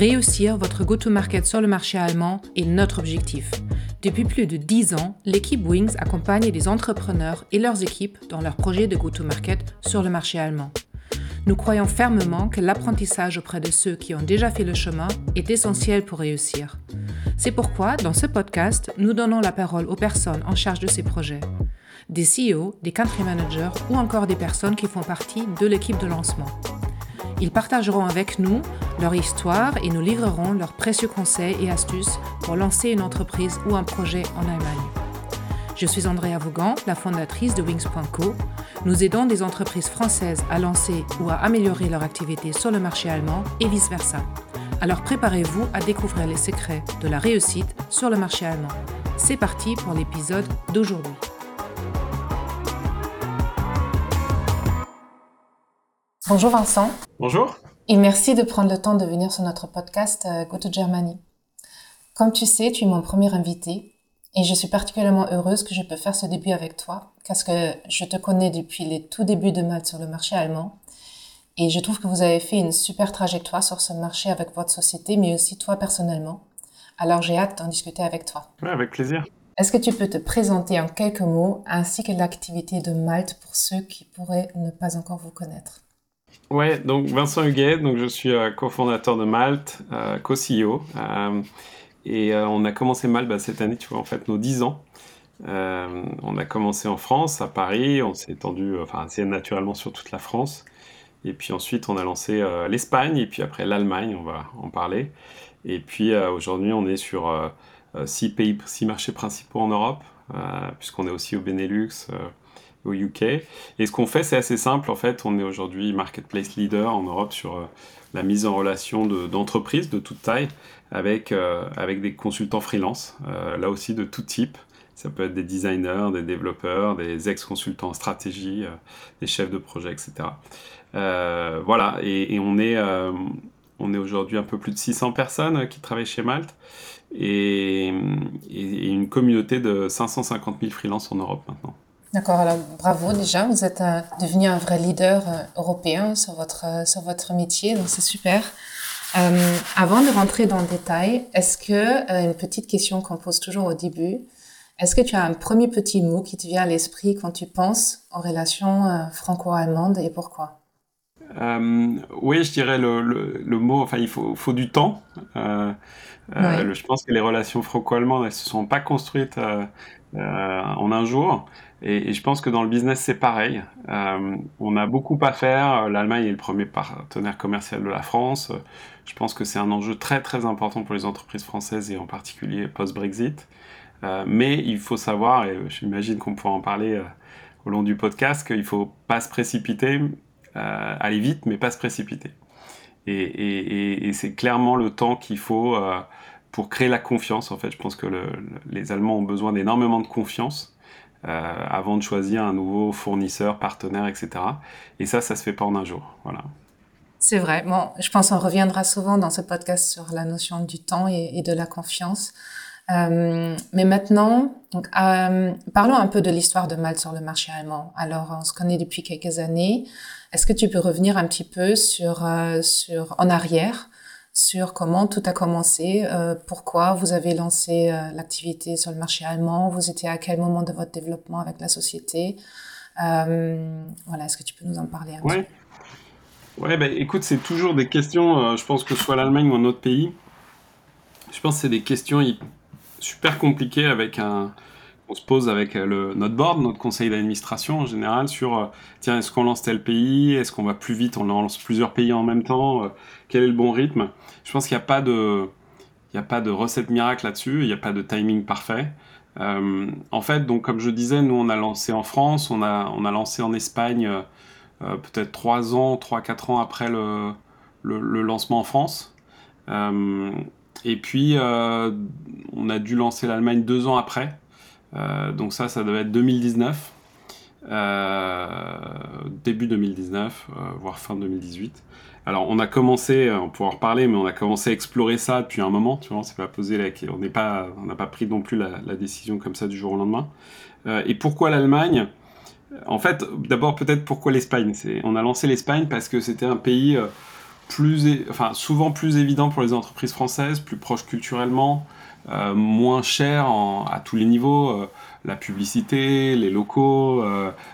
Réussir votre go-to-market sur le marché allemand est notre objectif. Depuis plus de 10 ans, l'équipe Wings accompagne les entrepreneurs et leurs équipes dans leurs projets de go-to-market sur le marché allemand. Nous croyons fermement que l'apprentissage auprès de ceux qui ont déjà fait le chemin est essentiel pour réussir. C'est pourquoi, dans ce podcast, nous donnons la parole aux personnes en charge de ces projets. Des CEO, des country managers ou encore des personnes qui font partie de l'équipe de lancement. Ils partageront avec nous leur histoire et nous livreront leurs précieux conseils et astuces pour lancer une entreprise ou un projet en Allemagne. Je suis Andrea Vaughan, la fondatrice de Wings.co. Nous aidons des entreprises françaises à lancer ou à améliorer leur activité sur le marché allemand et vice-versa. Alors préparez-vous à découvrir les secrets de la réussite sur le marché allemand. C'est parti pour l'épisode d'aujourd'hui. Bonjour Vincent. Bonjour. Et merci de prendre le temps de venir sur notre podcast euh, Go to Germany. Comme tu sais, tu es mon premier invité et je suis particulièrement heureuse que je peux faire ce début avec toi parce que je te connais depuis les tout débuts de Malte sur le marché allemand et je trouve que vous avez fait une super trajectoire sur ce marché avec votre société, mais aussi toi personnellement. Alors j'ai hâte d'en discuter avec toi. Ouais, avec plaisir. Est-ce que tu peux te présenter en quelques mots ainsi que l'activité de Malte pour ceux qui pourraient ne pas encore vous connaître? Ouais, donc Vincent Huguet, donc je suis euh, cofondateur de Malte, euh, co-CEO. Euh, et on a commencé Malte bah, cette année, tu vois, en fait, nos 10 ans. on a commencé en France, à Paris, on s'est étendu, enfin, assez naturellement sur toute la France. Et puis ensuite, on a lancé l'Espagne, et puis après l'Allemagne, on va en parler. Et puis aujourd'hui, on est sur 6 pays, 6 marchés principaux en Europe, puisqu'on est aussi au Benelux, au UK. Et ce qu'on fait, c'est assez simple. En fait, on est aujourd'hui marketplace leader en Europe sur euh, la mise en relation d'entreprises de, toute taille avec, euh, avec des consultants freelance, euh, là aussi de tout type. Ça peut être des designers, des développeurs, des ex-consultants en stratégie, des chefs de projet, etc. voilà, et, on est, est aujourd'hui un peu plus de 600 personnes qui travaillent chez Malte et, et une communauté de 550 000 freelances en Europe maintenant. D'accord, alors bravo déjà, vous êtes devenu un vrai leader euh, européen sur votre, euh, sur votre métier, donc c'est super. Euh, avant de rentrer dans le détail, est-ce que, une petite question qu'on pose toujours au début, est-ce que tu as un premier petit mot qui te vient à l'esprit quand tu penses aux relations franco-allemandes et pourquoi? Oui, je dirais le, le, mot, enfin il faut, faut du temps. je pense que les relations franco-allemandes, elles ne se sont pas construites en un jour. Et, je pense que dans le business, c'est pareil. Euh, on a beaucoup à faire. L'Allemagne est le premier partenaire commercial de la France. Je pense que c'est un enjeu très très important pour les entreprises françaises et en particulier post-Brexit. Euh, mais il faut savoir, et j'imagine qu'on pourra en parler euh, au long du podcast, qu'il ne faut pas se précipiter, aller vite, mais pas se précipiter. Et, c'est clairement le temps qu'il faut pour créer la confiance. En fait, je pense que le, les Allemands ont besoin d'énormément de confiance. Euh, avant de choisir un nouveau fournisseur, partenaire, etc. Et ça, ça se fait pas en un jour. Voilà. C'est vrai. Bon, je pense qu'on reviendra souvent dans ce podcast sur la notion du temps et, de la confiance. Euh, mais maintenant, euh, parlons un peu de l'histoire de Malte sur le marché allemand. Alors, on se connaît depuis quelques années. Est-ce que tu peux revenir un petit peu sur en arrière sur comment tout a commencé, euh, pourquoi vous avez lancé euh, l'activité sur le marché allemand, vous étiez à quel moment de votre développement avec la société. Euh, voilà, est-ce que tu peux nous en parler un ouais. peu Ouais, bah, écoute, c'est toujours des questions, je pense que soit l'Allemagne ou un autre pays, je pense que c'est des questions super compliquées avec un, on se pose avec euh, notre board, notre conseil d'administration en général sur euh, tiens, est-ce qu'on lance tel pays? Est-ce qu'on va plus vite? On lance plusieurs pays en même temps? Euh, Quel est le bon rythme? Je pense qu'il n'y a pas de. A pas de recette miracle là-dessus, il n'y a pas de timing parfait. en fait, donc comme je disais, nous on a lancé en France, on a, on a lancé en Espagne peut-être 3 ans, 3-4 ans après le, le, le, lancement en France. et puis on a dû lancer l'Allemagne deux ans après. Euh, donc ça, ça devait être 2019. Euh, début 2019, euh, voire fin 2018. Alors on a commencé, on pourra en reparler, mais on a commencé à explorer ça depuis un moment. Tu vois, on s'est pas posé la, on n'est pas, n'a pas pris non plus la, décision comme ça du jour au lendemain. et pourquoi l'Allemagne? En fait, d'abord peut-être pourquoi l'Espagne? On a lancé l'Espagne parce que c'était un pays plus, enfin, souvent plus évident pour les entreprises françaises, plus proche culturellement, moins cher à tous les niveaux, la publicité, les locaux,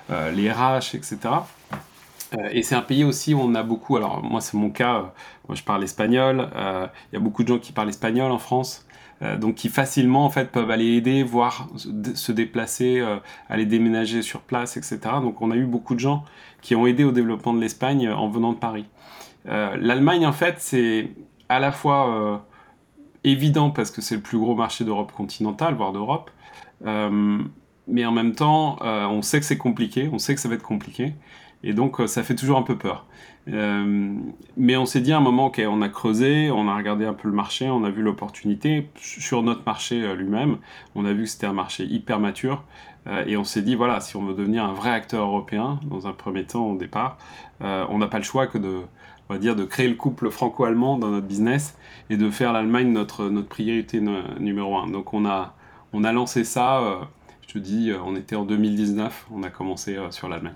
les RH, etc. et c'est un pays aussi où on a beaucoup, alors moi c'est mon cas, moi je parle espagnol, il y a beaucoup de gens qui parlent espagnol en France, euh, donc qui facilement en fait peuvent aller aider, voire se déplacer, euh, aller déménager sur place, etc. Donc on a eu beaucoup de gens qui ont aidé au développement de l'Espagne euh, en venant de Paris. L'Allemagne en fait c'est à la fois évident parce que c'est le plus gros marché d'Europe continentale, voire d'Europe, mais en même temps on sait que c'est compliqué, on sait que ça va être compliqué, et donc ça fait toujours un peu peur. Euh, mais on s'est dit à un moment, ok, on a creusé, on a regardé un peu le marché, on a vu l'opportunité sur notre marché euh, lui-même. On a vu que c'était un marché hyper mature. Euh, et on s'est dit, voilà, si on veut devenir un vrai acteur européen, dans un premier temps, au départ, on n'a pas le choix que de, on va dire, de créer le couple franco-allemand dans notre business et de faire l'Allemagne notre, notre priorité numéro un. Donc on a, on a lancé ça, je te dis, on était en 2019, on a commencé sur l'Allemagne.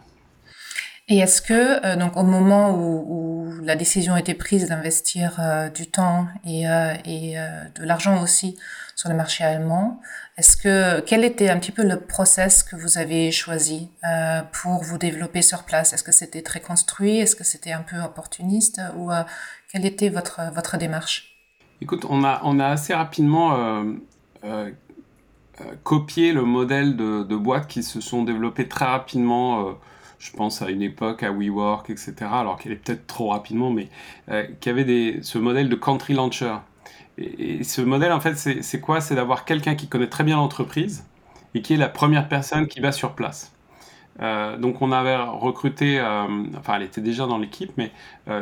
Et est-ce que, euh, donc, au moment où, la décision a été prise d'investir euh, du temps et, euh, et de l'argent aussi sur le marché allemand, est-ce que quel était un petit peu le process que vous avez choisi pour vous développer sur place? Est-ce que c'était très construit? Est-ce que c'était un peu opportuniste? Ou quelle était votre votre démarche? Écoute, on a on a assez rapidement copié le modèle de, boîtes qui se sont développées très rapidement je pense à une époque, à WeWork, etc., alors qu'elle est peut-être trop rapidement, mais euh, qui avait ce modèle de country launcher. Et, ce modèle, en fait, c'est quoi? C'est d'avoir quelqu'un qui connaît très bien l'entreprise et qui est la première personne qui va sur place. Euh, donc on avait recruté, euh, enfin elle était déjà dans l'équipe, mais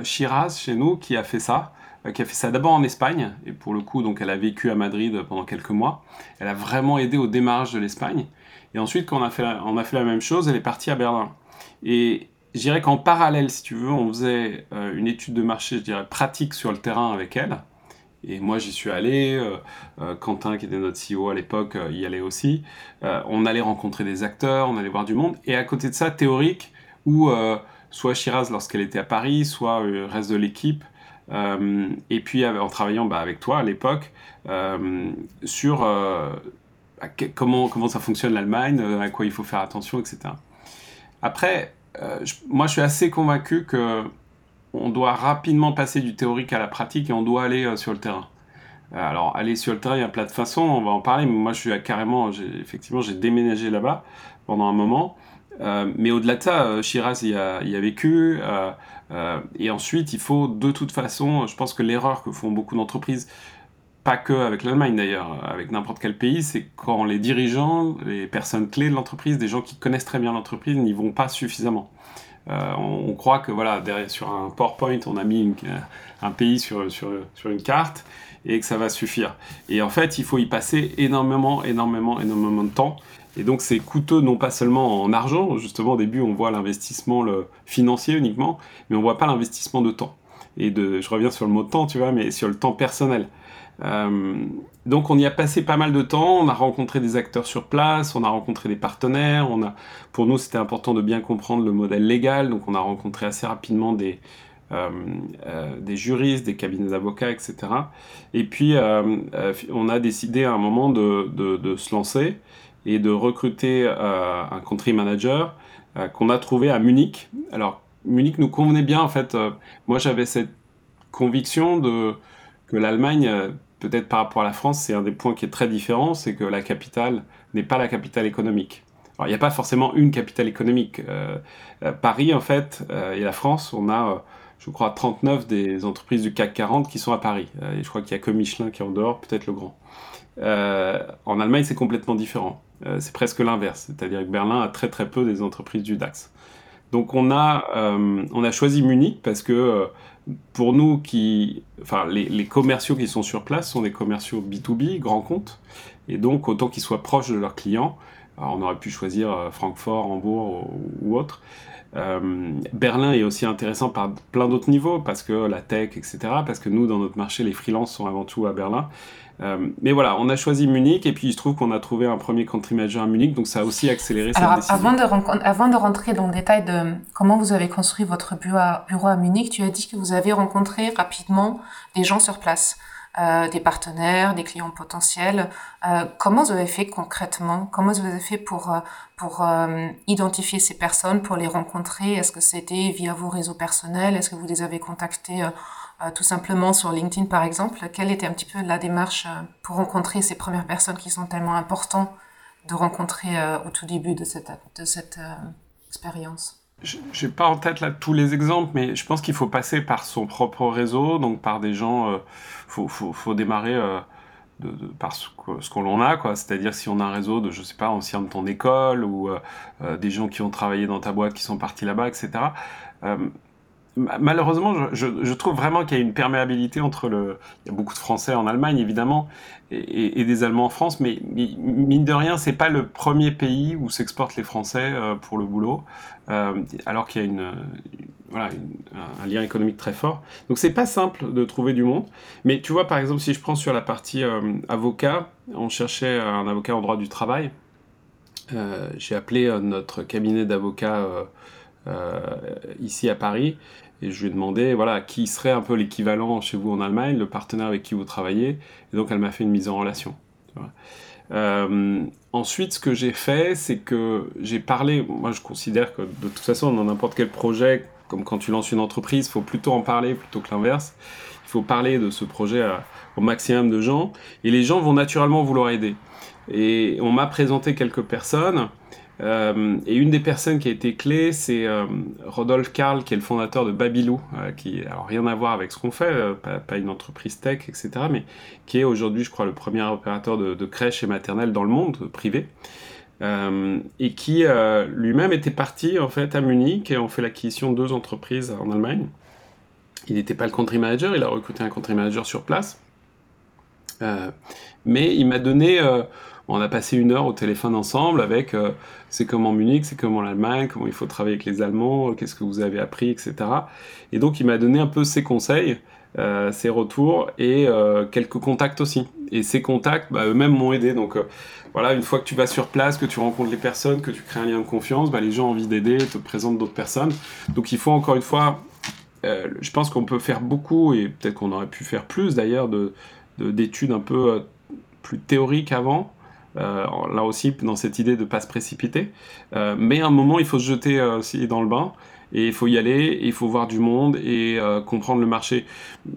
Shiraz chez nous qui a fait ça, qui a fait ça d'abord en Espagne, et pour le coup donc elle a vécu à Madrid pendant quelques mois. Elle a vraiment aidé au démarrage de l'Espagne. Et ensuite quand on a, fait on a fait la même chose, elle est partie à Berlin. Et je dirais qu'en parallèle, si tu veux, on faisait euh, une étude de marché, je dirais, pratique sur le terrain avec elle. Et moi, j'y suis allé. Euh, euh, Quentin, qui était notre CEO à l'époque, y allait aussi. on allait rencontrer des acteurs, on allait voir du monde. Et à côté de ça, théorique, où soit Shiraz lorsqu'elle était à Paris, soit le reste de l'équipe. et puis en travaillant bah, avec toi à l'époque sur comment, comment ça fonctionne l'Allemagne, à quoi il faut faire attention, etc. Après, euh, moi je suis assez convaincu que on doit rapidement passer du théorique à la pratique et on doit aller euh, sur le terrain. Euh, alors, aller sur le terrain, il y a plein de façons, on va en parler, mais moi je suis carrément, effectivement, j'ai déménagé là-bas pendant un moment. mais au-delà de ça, Shiraz y a, y a vécu. et ensuite, il faut de toute façon, je pense que l'erreur que font beaucoup d'entreprises, pas que avec l'Allemagne d'ailleurs, avec n'importe quel pays, c'est quand les dirigeants, les personnes clés de l'entreprise, des gens qui connaissent très bien l'entreprise, n'y vont pas suffisamment. Euh, on, croit que voilà, derrière, sur un PowerPoint, on a mis un pays sur, sur, sur, une carte et que ça va suffire. Et en fait, il faut y passer énormément, énormément, énormément de temps. Et donc, c'est coûteux non pas seulement en argent, justement, au début, on voit l'investissement financier uniquement, mais on voit pas l'investissement de temps. Et de, je reviens sur le mot temps, tu vois, mais sur le temps personnel. Euh, donc on y a passé pas mal de temps, on a rencontré des acteurs sur place, on a rencontré des partenaires, pour nous c'était important de bien comprendre le modèle légal, donc on a rencontré assez rapidement des, euh, euh, juristes, des cabinets d'avocats, etc. Et puis on a décidé à un moment de, de, de se lancer et de recruter un country manager qu'on a trouvé à Munich. Alors Munich nous convenait bien en fait, moi j'avais cette conviction de que l'Allemagne peut-être par rapport à la France, c'est un des points qui est très différent, c'est que la capitale n'est pas la capitale économique. Alors, il n'y a pas forcément une capitale économique. Euh, euh, Paris, en fait, euh, et la France, on a, je crois, 39 des entreprises du CAC 40 qui sont à Paris. et je crois qu'il n'y a que Michelin qui est en dehors, peut-être le grand. en Allemagne, c'est complètement différent. c'est presque l'inverse. C'est-à-dire que Berlin a très très peu des entreprises du DAX. Donc on a, on a choisi Munich parce que pour nous, qui, enfin, les, commerciaux qui sont sur place sont des commerciaux B2B, grands comptes, et donc autant qu'ils soient proches de leurs clients, on aurait pu choisir Francfort, Hambourg ou, autre. Berlin est aussi intéressant par plein d'autres niveaux, parce que la tech, etc., parce que nous, dans notre marché, les freelances sont avant tout à Berlin. Euh, mais voilà, on a choisi Munich et puis il se trouve qu'on a trouvé un premier country manager à Munich, donc ça a aussi accéléré Alors, cette décision. Avant de, avant de rentrer dans le détail de comment vous avez construit votre bureau à, bureau à Munich, tu as dit que vous avez rencontré rapidement des gens sur place. Euh, des partenaires, des clients potentiels. Euh, comment vous avez fait concrètement? Comment vous avez fait pour, euh, pour euh, identifier ces personnes, pour les rencontrer? Est-ce que c'était via vos réseaux personnels? Est-ce que vous les avez contactés euh, tout simplement sur LinkedIn par exemple, quelle était un petit peu la démarche euh, pour rencontrer ces premières personnes qui sont tellement importantes de rencontrer euh, au tout début de cette, de cette expérience? Je n'ai pas en tête là tous les exemples, mais je pense qu'il faut passer par son propre réseau, donc par des gens. Il faut, démarrer de, par ce, qu'on l'on a, quoi. C'est-à-dire si on a un réseau de, je sais pas, anciens de ton école ou des gens qui ont travaillé dans ta boîte qui sont partis là-bas, etc malheureusement, je, trouve vraiment qu'il y a une perméabilité entre le. Il y a beaucoup de Français en Allemagne, évidemment, et, des Allemands en France, mais, mine de rien, c'est pas le premier pays où s'exportent les Français euh, pour le boulot, euh, alors qu'il y a une, voilà, un lien économique très fort. Donc c'est pas simple de trouver du monde. Mais tu vois, par exemple, si je prends sur la partie euh, avocat, on cherchait un avocat en droit du travail. J'ai appelé notre cabinet d'avocats ici à Paris et je lui ai demandé voilà, qui serait un peu l'équivalent chez vous en Allemagne, le partenaire avec qui vous travaillez. Et donc elle m'a fait une mise en relation. Euh, ensuite, ce que j'ai fait, c'est que j'ai parlé. Moi, je considère que de toute façon, dans n'importe quel projet, comme quand tu lances une entreprise, il faut plutôt en parler plutôt que l'inverse. Il faut parler de ce projet au maximum de gens. Et les gens vont naturellement vouloir aider. Et on m'a présenté quelques personnes. Euh, et une des personnes qui a été clé, c'est euh, Rodolphe Karl, qui est le fondateur de Babylou, euh, qui n'a rien à voir avec ce qu'on fait, pas, une entreprise tech, etc., mais qui est aujourd'hui, je crois, le premier opérateur de, de crèche et maternelle dans le monde, privé, et qui lui-même était parti en fait à Munich et on fait l'acquisition de deux entreprises en Allemagne. Il n'était pas le country manager, il a recruté un country manager sur place, mais il m'a donné on a passé une heure au téléphone ensemble avec euh, c'est comment Munich, c'est comment l'Allemagne, comment il faut travailler avec les Allemands, qu'est-ce que vous avez appris, etc. Et donc il m'a donné un peu ses conseils, euh, ses retours et euh, quelques contacts aussi. Et ces contacts, bah, eux-mêmes m'ont aidé. Donc voilà, une fois que tu vas sur place, que tu rencontres les personnes, que tu crées un lien de confiance, bah, les gens ont envie d'aider, te présentent d'autres personnes. Donc il faut encore une fois, je pense qu'on peut faire beaucoup et peut-être qu'on aurait pu faire plus d'ailleurs de d'études un peu plus théoriques avant euh, là aussi, dans cette idée de pas se précipiter. Euh, mais à un moment, il faut se jeter euh, dans le bain. Et il faut y aller, il faut voir du monde et comprendre le marché.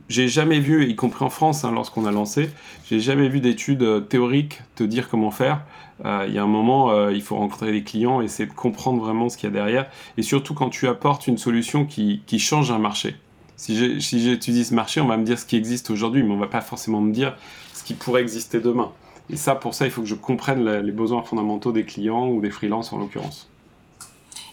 J'ai jamais vu, y compris en France, hein, lorsqu'on a lancé, j'ai jamais vu d'études théoriques te dire comment faire. Il y a un moment, il faut rencontrer les clients, essayer de comprendre vraiment ce qu'il y a derrière. Et surtout quand tu apportes une solution qui, qui change un marché. Si j'étudie ce marché, on va me dire ce qui existe aujourd'hui, mais on va pas forcément me dire ce qui pourrait exister demain. Et ça, pour ça, il faut que je comprenne les besoins fondamentaux des clients ou des freelances en l'occurrence.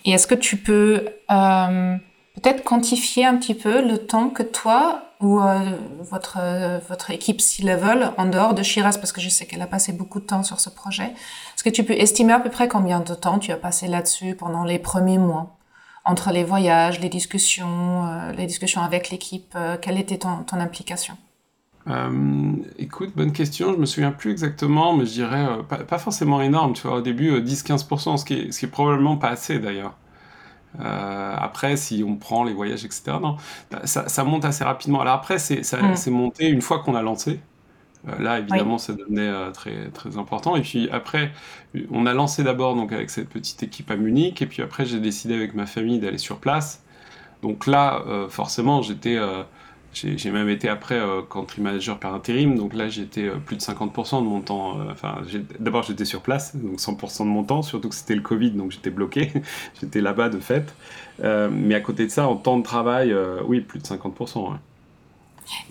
Et est-ce que tu peux euh, peut-être quantifier un petit peu le temps que toi ou euh, votre, euh, votre équipe C-Level, en dehors de Shiraz, parce que je sais qu'elle a passé beaucoup de temps sur ce projet, est-ce que tu peux estimer à peu près combien de temps tu as passé là-dessus pendant les premiers mois? Entre les voyages, les discussions, les discussions avec l'équipe, quelle était ton, ton implication? Euh, écoute, bonne question. Je me souviens plus exactement, mais je dirais euh, pas, forcément énorme. Tu vois, au début, 10-15%, euh, ce, qui est, ce qui est probablement pas assez d'ailleurs. après, si on prend les voyages, etc., non, ça, monte assez rapidement. Alors après, c'est mm. monté une fois qu'on a lancé. là, évidemment, ça devenait très, très important. Et puis après, on a lancé d'abord donc avec cette petite équipe à Munich, et puis après, j'ai décidé avec ma famille d'aller sur place. Donc là, forcément, j'étais j'ai même été après euh, country manager par intérim, donc là j'étais euh, plus de 50% de mon temps. Euh, enfin, d'abord j'étais sur place, donc 100% de mon temps, surtout que c'était le Covid, donc j'étais bloqué, j'étais là-bas de fait. mais à côté de ça, en temps de travail, oui, plus de 50%.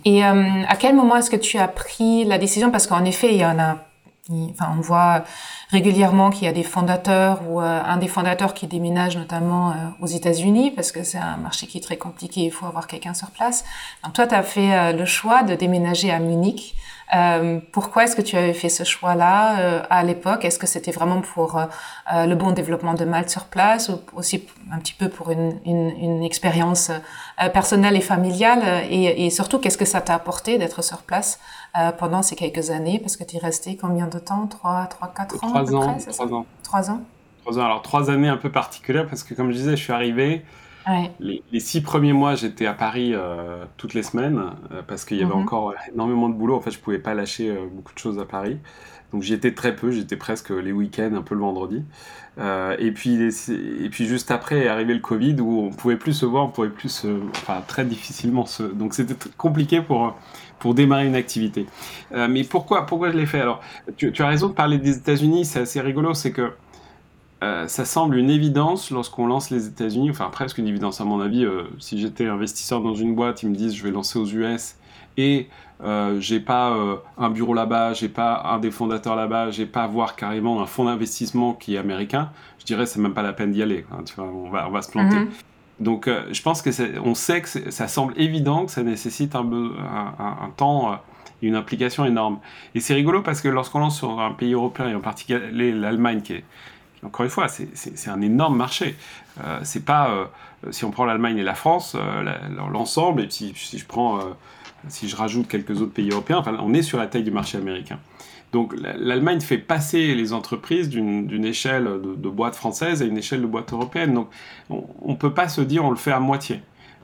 Et à quel moment est-ce que tu as pris la décision? Parce qu'en effet, il y en a On voit régulièrement qu'il y a des fondateurs ou euh, un des fondateurs qui déménage notamment euh, aux États-Unis parce que c'est un marché qui est très compliqué, il faut avoir quelqu'un sur place. Donc toi, tu as fait euh, le choix de déménager à Munich. Pourquoi est-ce que tu avais fait ce choix-là à l'époque? Est-ce que c'était vraiment pour le bon développement de Malte sur place ou aussi un petit peu pour une, expérience personnelle et familiale? Et surtout, qu'est-ce que ça t'a apporté d'être sur place pendant ces quelques années Parce que tu es resté combien de temps? 3, 3 4 ans Trois ans. Trois ans. Trois ans? Trois ans. Alors, trois années un peu particulières parce que, comme je disais, je suis arrivé les, six premiers mois, j'étais à Paris euh, toutes les semaines euh, parce qu'il y avait mhm. encore énormément de boulot. En fait, je pouvais pas lâcher euh, beaucoup de choses à Paris. Donc j'y étais très peu, j'étais presque les week-ends, un peu le vendredi. et, puis, et puis juste après est arrivé le Covid où on pouvait plus se voir, on pouvait plus se, enfin très difficilement se. Donc c'était compliqué pour pour démarrer une activité. mais pourquoi pourquoi je l'ai fait? Alors tu, as raison de parler des États-Unis, c'est assez rigolo, c'est que euh, ça semble une évidence lorsqu'on lance les États-Unis, enfin presque une évidence à mon avis. Euh, si j'étais investisseur dans une boîte, ils me disent je vais lancer aux US et euh, j'ai pas euh, un bureau là-bas, j'ai pas un des fondateurs là-bas, j'ai pas voir carrément un fonds d'investissement qui est américain. Je dirais c'est même pas la peine d'y aller. tu vois, on va on va se planter. Mhm. Donc je pense que on sait que ça semble évident que ça nécessite un, temps et une implication énorme. Et c'est rigolo parce que lorsqu'on lance sur un pays européen et en particulier l'Allemagne qui est encore une fois, c'est un énorme marché. Euh, c'est pas, euh, si on prend l'Allemagne et la France, euh, l'ensemble, et si, si, je prends, si je rajoute quelques autres pays européens, on est sur la taille du marché américain. Donc l'Allemagne fait passer les entreprises d'une échelle de, boîte française à une échelle de boîte européenne. Donc on ne peut pas se dire on le fait à moitié.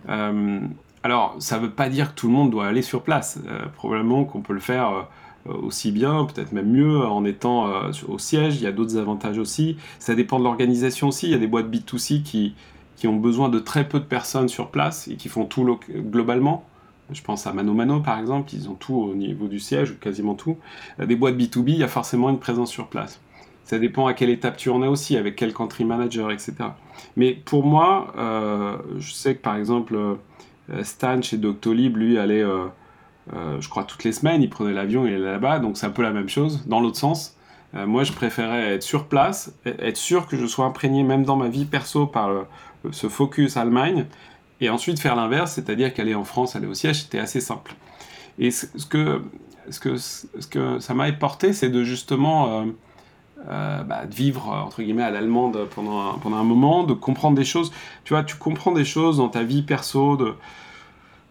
alors ça ne veut pas dire que tout le monde doit aller sur place. probablement qu'on peut le faire euh, aussi bien, peut-être même mieux en étant euh, au siège. Il y a d'autres avantages aussi. Ça dépend de l'organisation aussi. Il y a des boîtes B2C qui, qui ont besoin de très peu de personnes sur place et qui font tout globalement. Je pense à Mano Mano par exemple, ils ont tout au niveau du siège, ou quasiment tout. Euh, des boîtes B2B, il y a forcément une présence sur place. Ça dépend à quelle étape tu en es aussi, avec quel country manager, etc. Mais pour moi, je sais que par exemple, Stan chez Doctolib, lui, allait euh, je crois toutes les semaines, il prenait l'avion, il allait là-bas, donc c'est un peu la même chose, dans l'autre sens. Euh, moi, je préférais être sur place, être sûr que je sois imprégné même dans ma vie perso par ce focus Allemagne, et ensuite faire l'inverse, c'est-à-dire qu'aller en France, aller au siège, c'était assez simple. Et ce que, ce que, ce que ça m'a apporté, c'est de justement euh, bah, de vivre entre guillemets à l'allemande pendant pendant un moment, de comprendre des choses. Tu vois, tu comprends des choses dans ta vie perso, de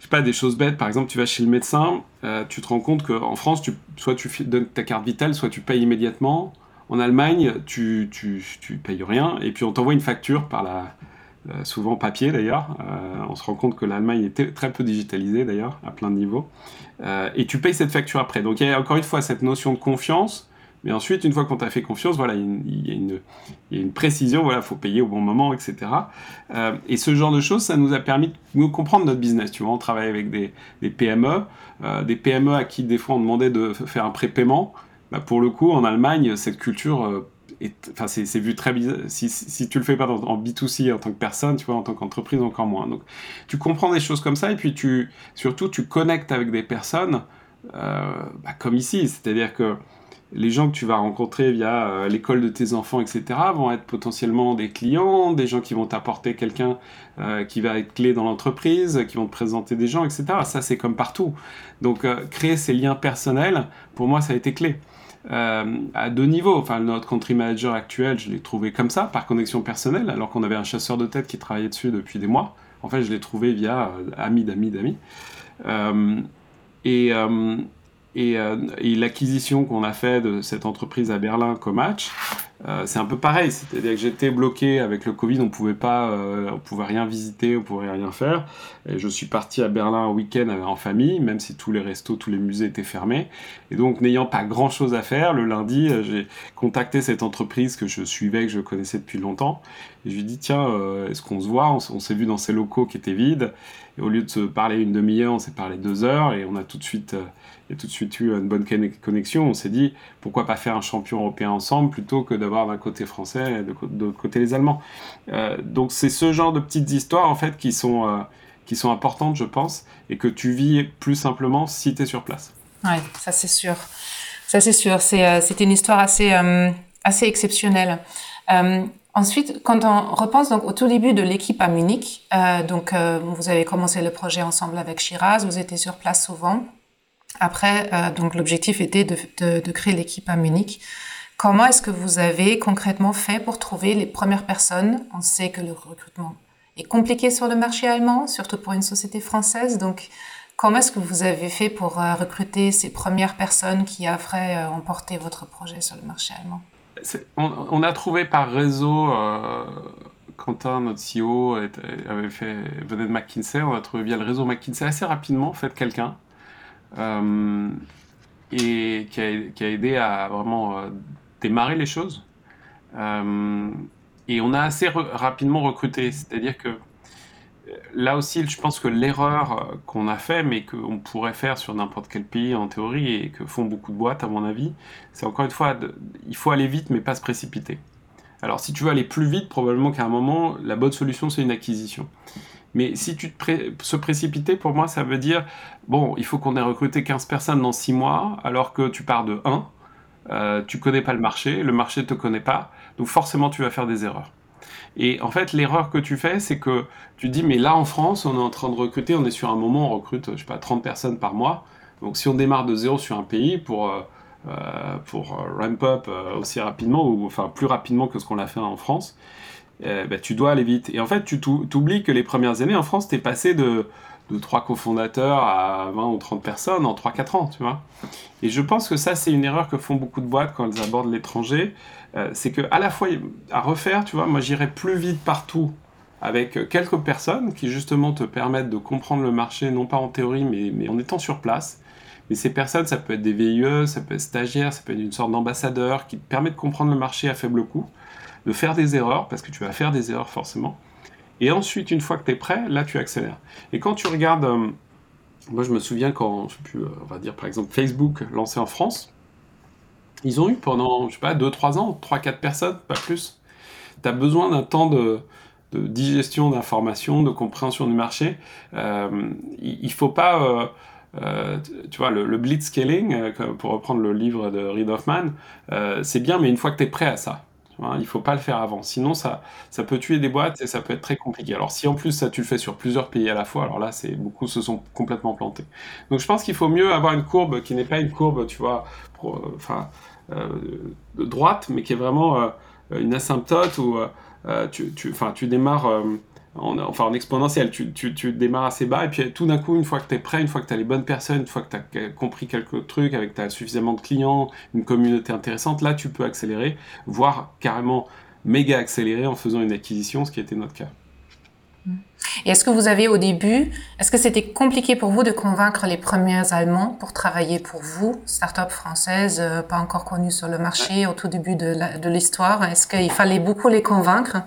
je sais pas, des choses bêtes. Par exemple, tu vas chez le médecin, euh, tu te rends compte qu'en France, soit tu donnes ta carte vitale, soit tu payes immédiatement. En Allemagne, tu, tu, tu payes rien, et puis on t'envoie une facture par la, euh, souvent papier d'ailleurs. Euh, on se rend compte que l'Allemagne est très peu digitalisée d'ailleurs, à plein de niveaux. et tu payes cette facture après. Donc il y a encore une fois cette notion de confiance mais ensuite, une fois qu'on t'a fait confiance, voilà, il y, a une, précision, voilà, faut payer au bon moment, etc. Euh, et ce genre de choses, ça nous a permis de nous comprendre notre business. Tu vois, on travaille avec des, PME, euh, des PME à qui des fois on demandait de faire un prépaiement. Bah, pour le coup, en Allemagne, cette culture euh, enfin c'est vu très bizarre si, si, tu le fais pas en B2C en tant que personne tu vois en tant qu'entreprise encore moins donc tu comprends des choses comme ça et puis surtout tu connectes avec des personnes euh, bah, comme ici c'est à dire que les gens que tu vas rencontrer via euh, l'école de tes enfants, etc., vont être potentiellement des clients, des gens qui vont t'apporter quelqu'un euh, qui va être clé dans l'entreprise, qui vont te présenter des gens, etc. Ça, c'est comme partout. Donc, créer ces liens personnels, pour moi, ça a été clé. À deux niveaux. Enfin, notre country manager actuel, je l'ai trouvé comme ça, par connexion personnelle, alors qu'on avait un chasseur de tête qui travaillait dessus depuis des mois. En fait, je l'ai trouvé via amis d'amis d'amis. et euh, et, l'acquisition qu'on a fait de cette entreprise à Berlin, Comatch, euh, c'est un peu pareil. C'est-à-dire que j'étais bloqué avec le Covid, on pouvait pas, euh, on pouvait rien visiter, on pouvait rien faire. Et je suis parti à Berlin un week-end en famille, même si tous les restos, tous les musées étaient fermés. Et donc, n'ayant pas grand-chose à faire, le lundi, j'ai contacté cette entreprise que je suivais, que je connaissais depuis longtemps. Et je lui ai dit, tiens, est-ce qu'on se voit? On, s'est vu dans ces locaux qui étaient vides. Et au lieu de se parler une demi-heure, on s'est parlé deux heures. Et on a tout de suite a tout de suite eu une bonne connexion. On s'est dit, pourquoi pas faire un champion européen ensemble plutôt que d'avoir d'un côté français et de, l'autre côté les Allemands. Euh, donc c'est ce genre de petites histoires en fait qui sont, euh, qui sont importantes, je pense, et que tu vis plus simplement si tu es sur place. Oui, ça c'est sûr. Ça c'est sûr. Euh, C'était une histoire assez, assez exceptionnelle. Ensuite, quand on repense donc au tout début de l'équipe à Munich, donc vous avez commencé le projet ensemble avec Shiraz, vous étiez sur place souvent. Après, donc l'objectif était de, créer l'équipe à Munich. Comment est-ce que vous avez concrètement fait pour trouver les premières personnes? On sait que le recrutement est compliqué sur le marché allemand, surtout pour une société française. Donc, comment est-ce que vous avez fait pour euh, recruter ces premières personnes qui avaient euh, emporté votre projet sur le marché allemand? On, a trouvé par réseau, euh, Quentin, notre CEO, venait de McKinsey, on a trouvé via le réseau McKinsey assez rapidement en fait quelqu'un et qui a, aidé à vraiment démarrer les choses. Euh, et on a assez rapidement recruté. C'est-à-dire que euh, là aussi, je pense que l'erreur euh, qu'on a fait, mais qu'on pourrait faire sur n'importe quel pays en théorie et que font beaucoup de boîtes, à mon avis, c'est encore une fois, il faut aller vite, mais pas se précipiter. Alors, si tu veux aller plus vite, probablement qu'à un moment, la bonne solution, c'est une acquisition. Mais si tu te précipiter, pour moi, ça veut dire, bon, il faut qu'on ait recruté 15 personnes dans 6 mois, alors que tu pars de 1 euh, tu connais pas le marché, le marché te connaît pas, donc forcément tu vas faire des erreurs. Et en fait, l'erreur que tu fais, c'est que tu dis, mais là en France, on est en train de recruter, on est sur un moment, on recrute, je sais pas, 30 personnes par mois. Donc si on démarre de zéro sur un pays pour, euh, euh, pour ramp up aussi rapidement, ou enfin plus rapidement que ce qu'on a fait en France, bah, tu dois aller vite. Et en fait, tu t'oublies que les premières années en France, tu es passé de de trois cofondateurs à 20 ou 30 personnes en 3-4 ans, tu vois. Et je pense que ça, c'est une erreur que font beaucoup de boîtes quand elles abordent l'étranger. Euh, c'est que à la fois, à refaire, tu vois, moi j'irais plus vite partout avec quelques personnes qui justement te permettent de comprendre le marché, non pas en théorie, mais en étant sur place. Mais ces personnes, ça peut être des VIE, ça peut être stagiaires, ça peut être une sorte d'ambassadeur qui te permet de comprendre le marché à faible coût, de faire des erreurs, parce que tu vas faire des erreurs forcément, et ensuite, une fois que tu es prêt, là, tu accélères. Et quand tu regardes, euh, moi je me souviens quand, je sais plus, euh, on va dire par exemple Facebook lancé en France, ils ont eu pendant, je sais pas, 2-3 ans, 3-4 personnes, pas plus. Tu as besoin d'un temps de, digestion d'informations, de compréhension du marché. Euh, il ne faut pas... tu vois, le, le blitzscaling, pour reprendre le livre de Reid Hoffman, c'est bien, mais une fois que tu es prêt à ça, il ne faut pas le faire avant. Sinon, ça, ça peut tuer des boîtes et ça peut être très compliqué. Alors, si en plus ça, tu le fais sur plusieurs pays à la fois, alors là, c'est beaucoup se sont complètement plantés. Donc, je pense qu'il faut mieux avoir une courbe qui n'est pas une courbe, tu vois, enfin, euh, droite, mais qui est vraiment euh, une asymptote où euh, tu, tu, tu démarres en, enfin en exponentiel. Tu, tu, démarres assez bas et puis tout d'un coup, une fois que tu es prêt, une fois que tu as les bonnes personnes, une fois que tu as compris quelques trucs, avec tu as suffisamment de clients, une communauté intéressante, là tu peux accélérer, voire carrément méga accélérer en faisant une acquisition, ce qui était notre cas. Et est-ce que vous avez au début, est-ce que c'était compliqué pour vous de convaincre les premiers Allemands pour travailler pour vous, start-up française, euh, pas encore connue sur le marché au tout début de l'histoire? Est-ce qu'il fallait beaucoup les convaincre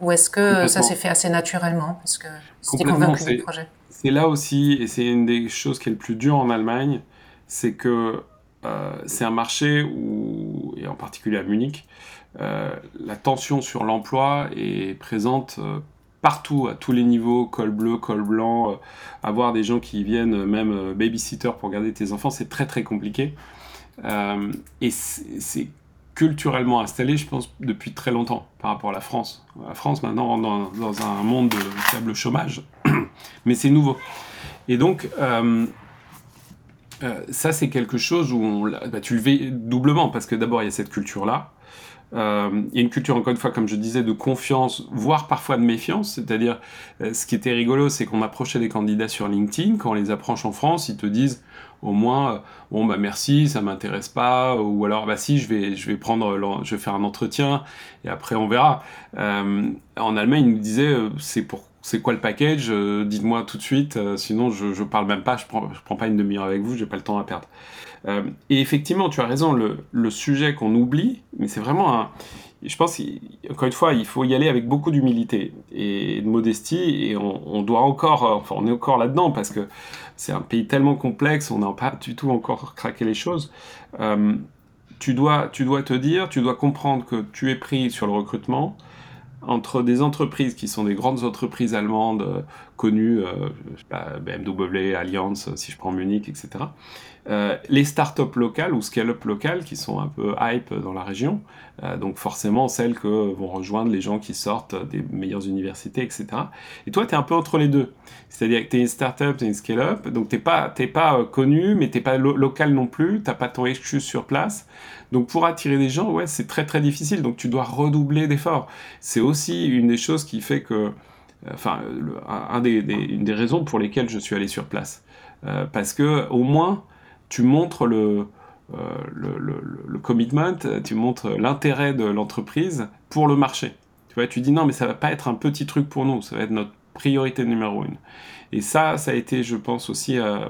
ou est-ce que ça s'est fait assez naturellement Parce que c'était convaincu du projet? C'est là aussi, et c'est une des choses qui est le plus dur en Allemagne, c'est que euh, c'est un marché où, et en particulier à Munich, euh, la tension sur l'emploi est présente euh, partout, à tous les niveaux, col bleu, col blanc, avoir des gens qui viennent même babysitter pour garder tes enfants, c'est très très compliqué. et c'est culturellement installé, je pense, depuis très longtemps par rapport à la France. La France, maintenant, dans, un monde de faible chômage, mais c'est nouveau. Et donc, euh, euh, ça, c'est quelque chose où on, bah, tu le fais doublement, parce que d'abord, il y a cette culture-là. Euh, il y a une culture, encore une fois, comme je disais, de confiance, voire parfois de méfiance. C'est-à-dire, ce qui était rigolo, c'est qu'on approchait des candidats sur LinkedIn. Quand on les approche en France, ils te disent au moins, euh, bon bah merci, ça m'intéresse pas, ou alors bah si, je vais, je vais prendre, je vais faire un entretien et après on verra. Euh, en Allemagne, ils nous disaient, euh, c'est pour c'est quoi le package Dites-moi tout de suite, sinon je, je parle même pas, je prends, prends pas une demi-heure avec vous, j'ai pas le temps à perdre. et effectivement, tu as raison, le, sujet qu'on oublie, mais c'est vraiment un, je pense, encore une fois, il faut y aller avec beaucoup d'humilité et de modestie, et on, doit encore, enfin, on est encore là-dedans parce que c'est un pays tellement complexe, on n'a pas du tout encore craqué les choses. Euh, tu, dois, tu dois te dire, tu dois comprendre que tu es pris sur le recrutement entre des entreprises qui sont des grandes entreprises allemandes connues, euh, BMW, Allianz, si je prends Munich, etc., Euh, les startups locales ou scale-up locales qui sont un peu hype dans la région, euh, donc forcément celles que vont rejoindre les gens qui sortent des meilleures universités, etc. Et toi, tu es un peu entre les deux. C'est-à-dire que tu es une startup, tu es une scale-up, donc tu n'es pas, pas euh, connu, mais tu n'es pas local non plus, tu n'as pas ton excuse sur place. Donc pour attirer des gens, ouais, c'est très très difficile, donc tu dois redoubler d'efforts. C'est aussi une des choses qui fait que, enfin, un des, une des raisons pour lesquelles je suis allé sur place. parce que au moins, tu montres le, euh, le, le, commitment, tu montres l'intérêt de l'entreprise pour le marché. Tu vois, tu dis non, mais ça va pas être un petit truc pour nous, ça va être notre priorité numéro une. Et ça, ça a été, je pense, aussi euh,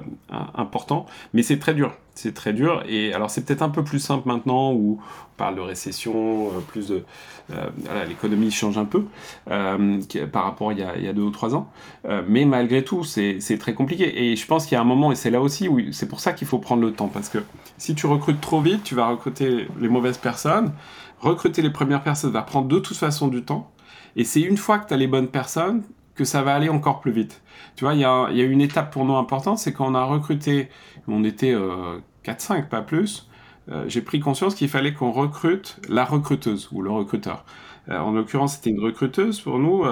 important. Mais c'est très dur. C'est très dur. Et alors, c'est peut-être un peu plus simple maintenant où on parle de récession, euh, plus de. Euh, l'économie change un peu par rapport à il y, a, il deux ou trois ans. mais malgré tout, c'est très compliqué. Et je pense qu'il y a un moment, et c'est là aussi où c'est pour ça qu'il faut prendre le temps. Parce que si tu recrutes trop vite, tu vas recruter les mauvaises personnes. Recruter les premières personnes va prendre de toute façon du temps. Et c'est une fois que tu as les bonnes personnes que ça va aller encore plus vite. Tu vois, il y a, une étape pour nous importante, c'est quand on a recruté, on était 4-5, euh, pas plus, euh, j'ai pris conscience qu'il fallait qu'on recrute la recruteuse ou le recruteur. Euh, en l'occurrence, c'était une recruteuse pour nous,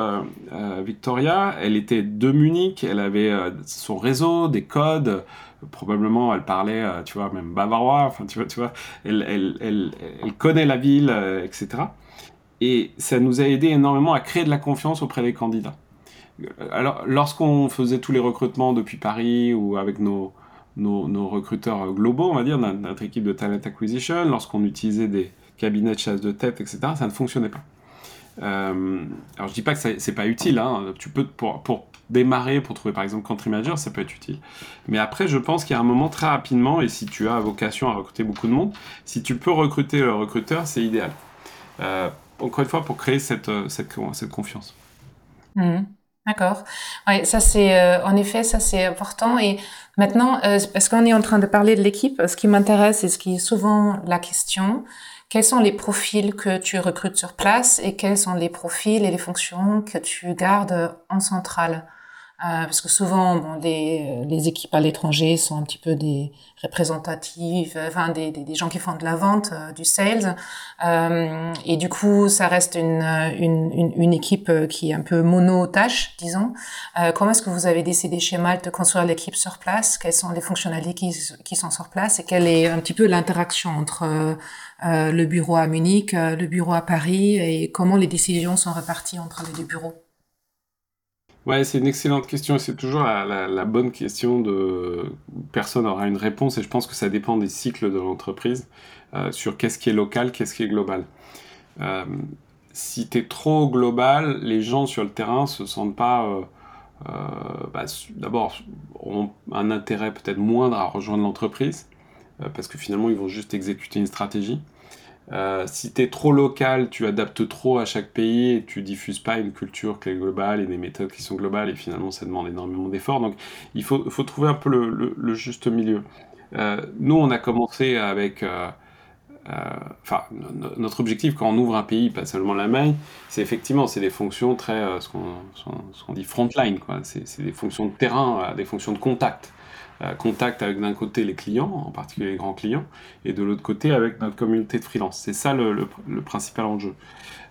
Victoria. Elle était de Munich, elle avait son réseau, des codes. Probablement, elle parlait, tu vois, même bavarois. Enfin, tu vois, tu vois, elle, elle, elle, elle connaît la ville, etc. Et ça nous a aidé énormément à créer de la confiance auprès des candidats alors, lorsqu'on faisait tous les recrutements depuis Paris ou avec nos, nos, recruteurs globaux, on va dire, notre équipe de talent acquisition, lorsqu'on utilisait des cabinets de chasse de tête, etc., ça ne fonctionnait pas. Euh, alors je dis pas que c'est pas utile, hein. tu peux pour, démarrer, pour trouver par exemple country manager, ça peut être utile. Mais après, je pense qu'il y a un moment très rapidement, et si tu as vocation à recruter beaucoup de monde, si tu peux recruter le recruteur, c'est idéal. Euh, encore une fois, pour créer cette, cette confiance. Mmh. D'accord. Oui, ça c'est euh, en effet ça c'est important. Et maintenant, euh, parce qu'on est en train de parler de l'équipe, ce qui m'intéresse et ce qui est souvent la question, quels sont les profils que tu recrutes sur place et quels sont les profils et les fonctions que tu gardes en centrale? Parce que souvent, bon, les, les équipes à l'étranger sont un petit peu des représentatives, euh, enfin des, des, gens qui font de la vente, euh, du sales, euh, et du coup, ça reste une, une, une, équipe qui est un peu mono-tâche, disons. comment est-ce que vous avez décidé chez Malte de construire l'équipe sur place? Quelles sont les fonctionnalités qui, qui sont sur place? Et quelle est un petit peu l'interaction entre le bureau à Munich, le bureau à Paris? Et comment les décisions sont réparties entre les deux bureaux? Ouais, c'est une excellente question c'est toujours la, bonne question de personne n'aura une réponse et je pense que ça dépend des cycles de l'entreprise euh, sur qu'est-ce qui est local, qu'est-ce qui est global. Euh, si tu es trop global, les gens sur le terrain se sentent pas euh, bah, d'abord ont un intérêt peut-être moindre à rejoindre l'entreprise parce que finalement ils vont juste exécuter une stratégie. Euh, si tu es trop local, tu adaptes trop à chaque pays et tu diffuses pas une culture qui est globale et des méthodes qui sont globales et finalement ça demande énormément d'efforts. Donc il faut, trouver un peu le, le, juste milieu. Euh, nous, on a commencé avec... Euh, enfin, notre objectif quand on ouvre un pays, pas seulement l'Allemagne, c'est effectivement c'est des fonctions très, ce qu'on dit frontline, quoi. C'est des fonctions de terrain, des fonctions de contact. Euh, contact avec d'un côté les clients, en particulier les grands clients, et de l'autre côté avec notre communauté de freelance. C'est ça le, principal enjeu.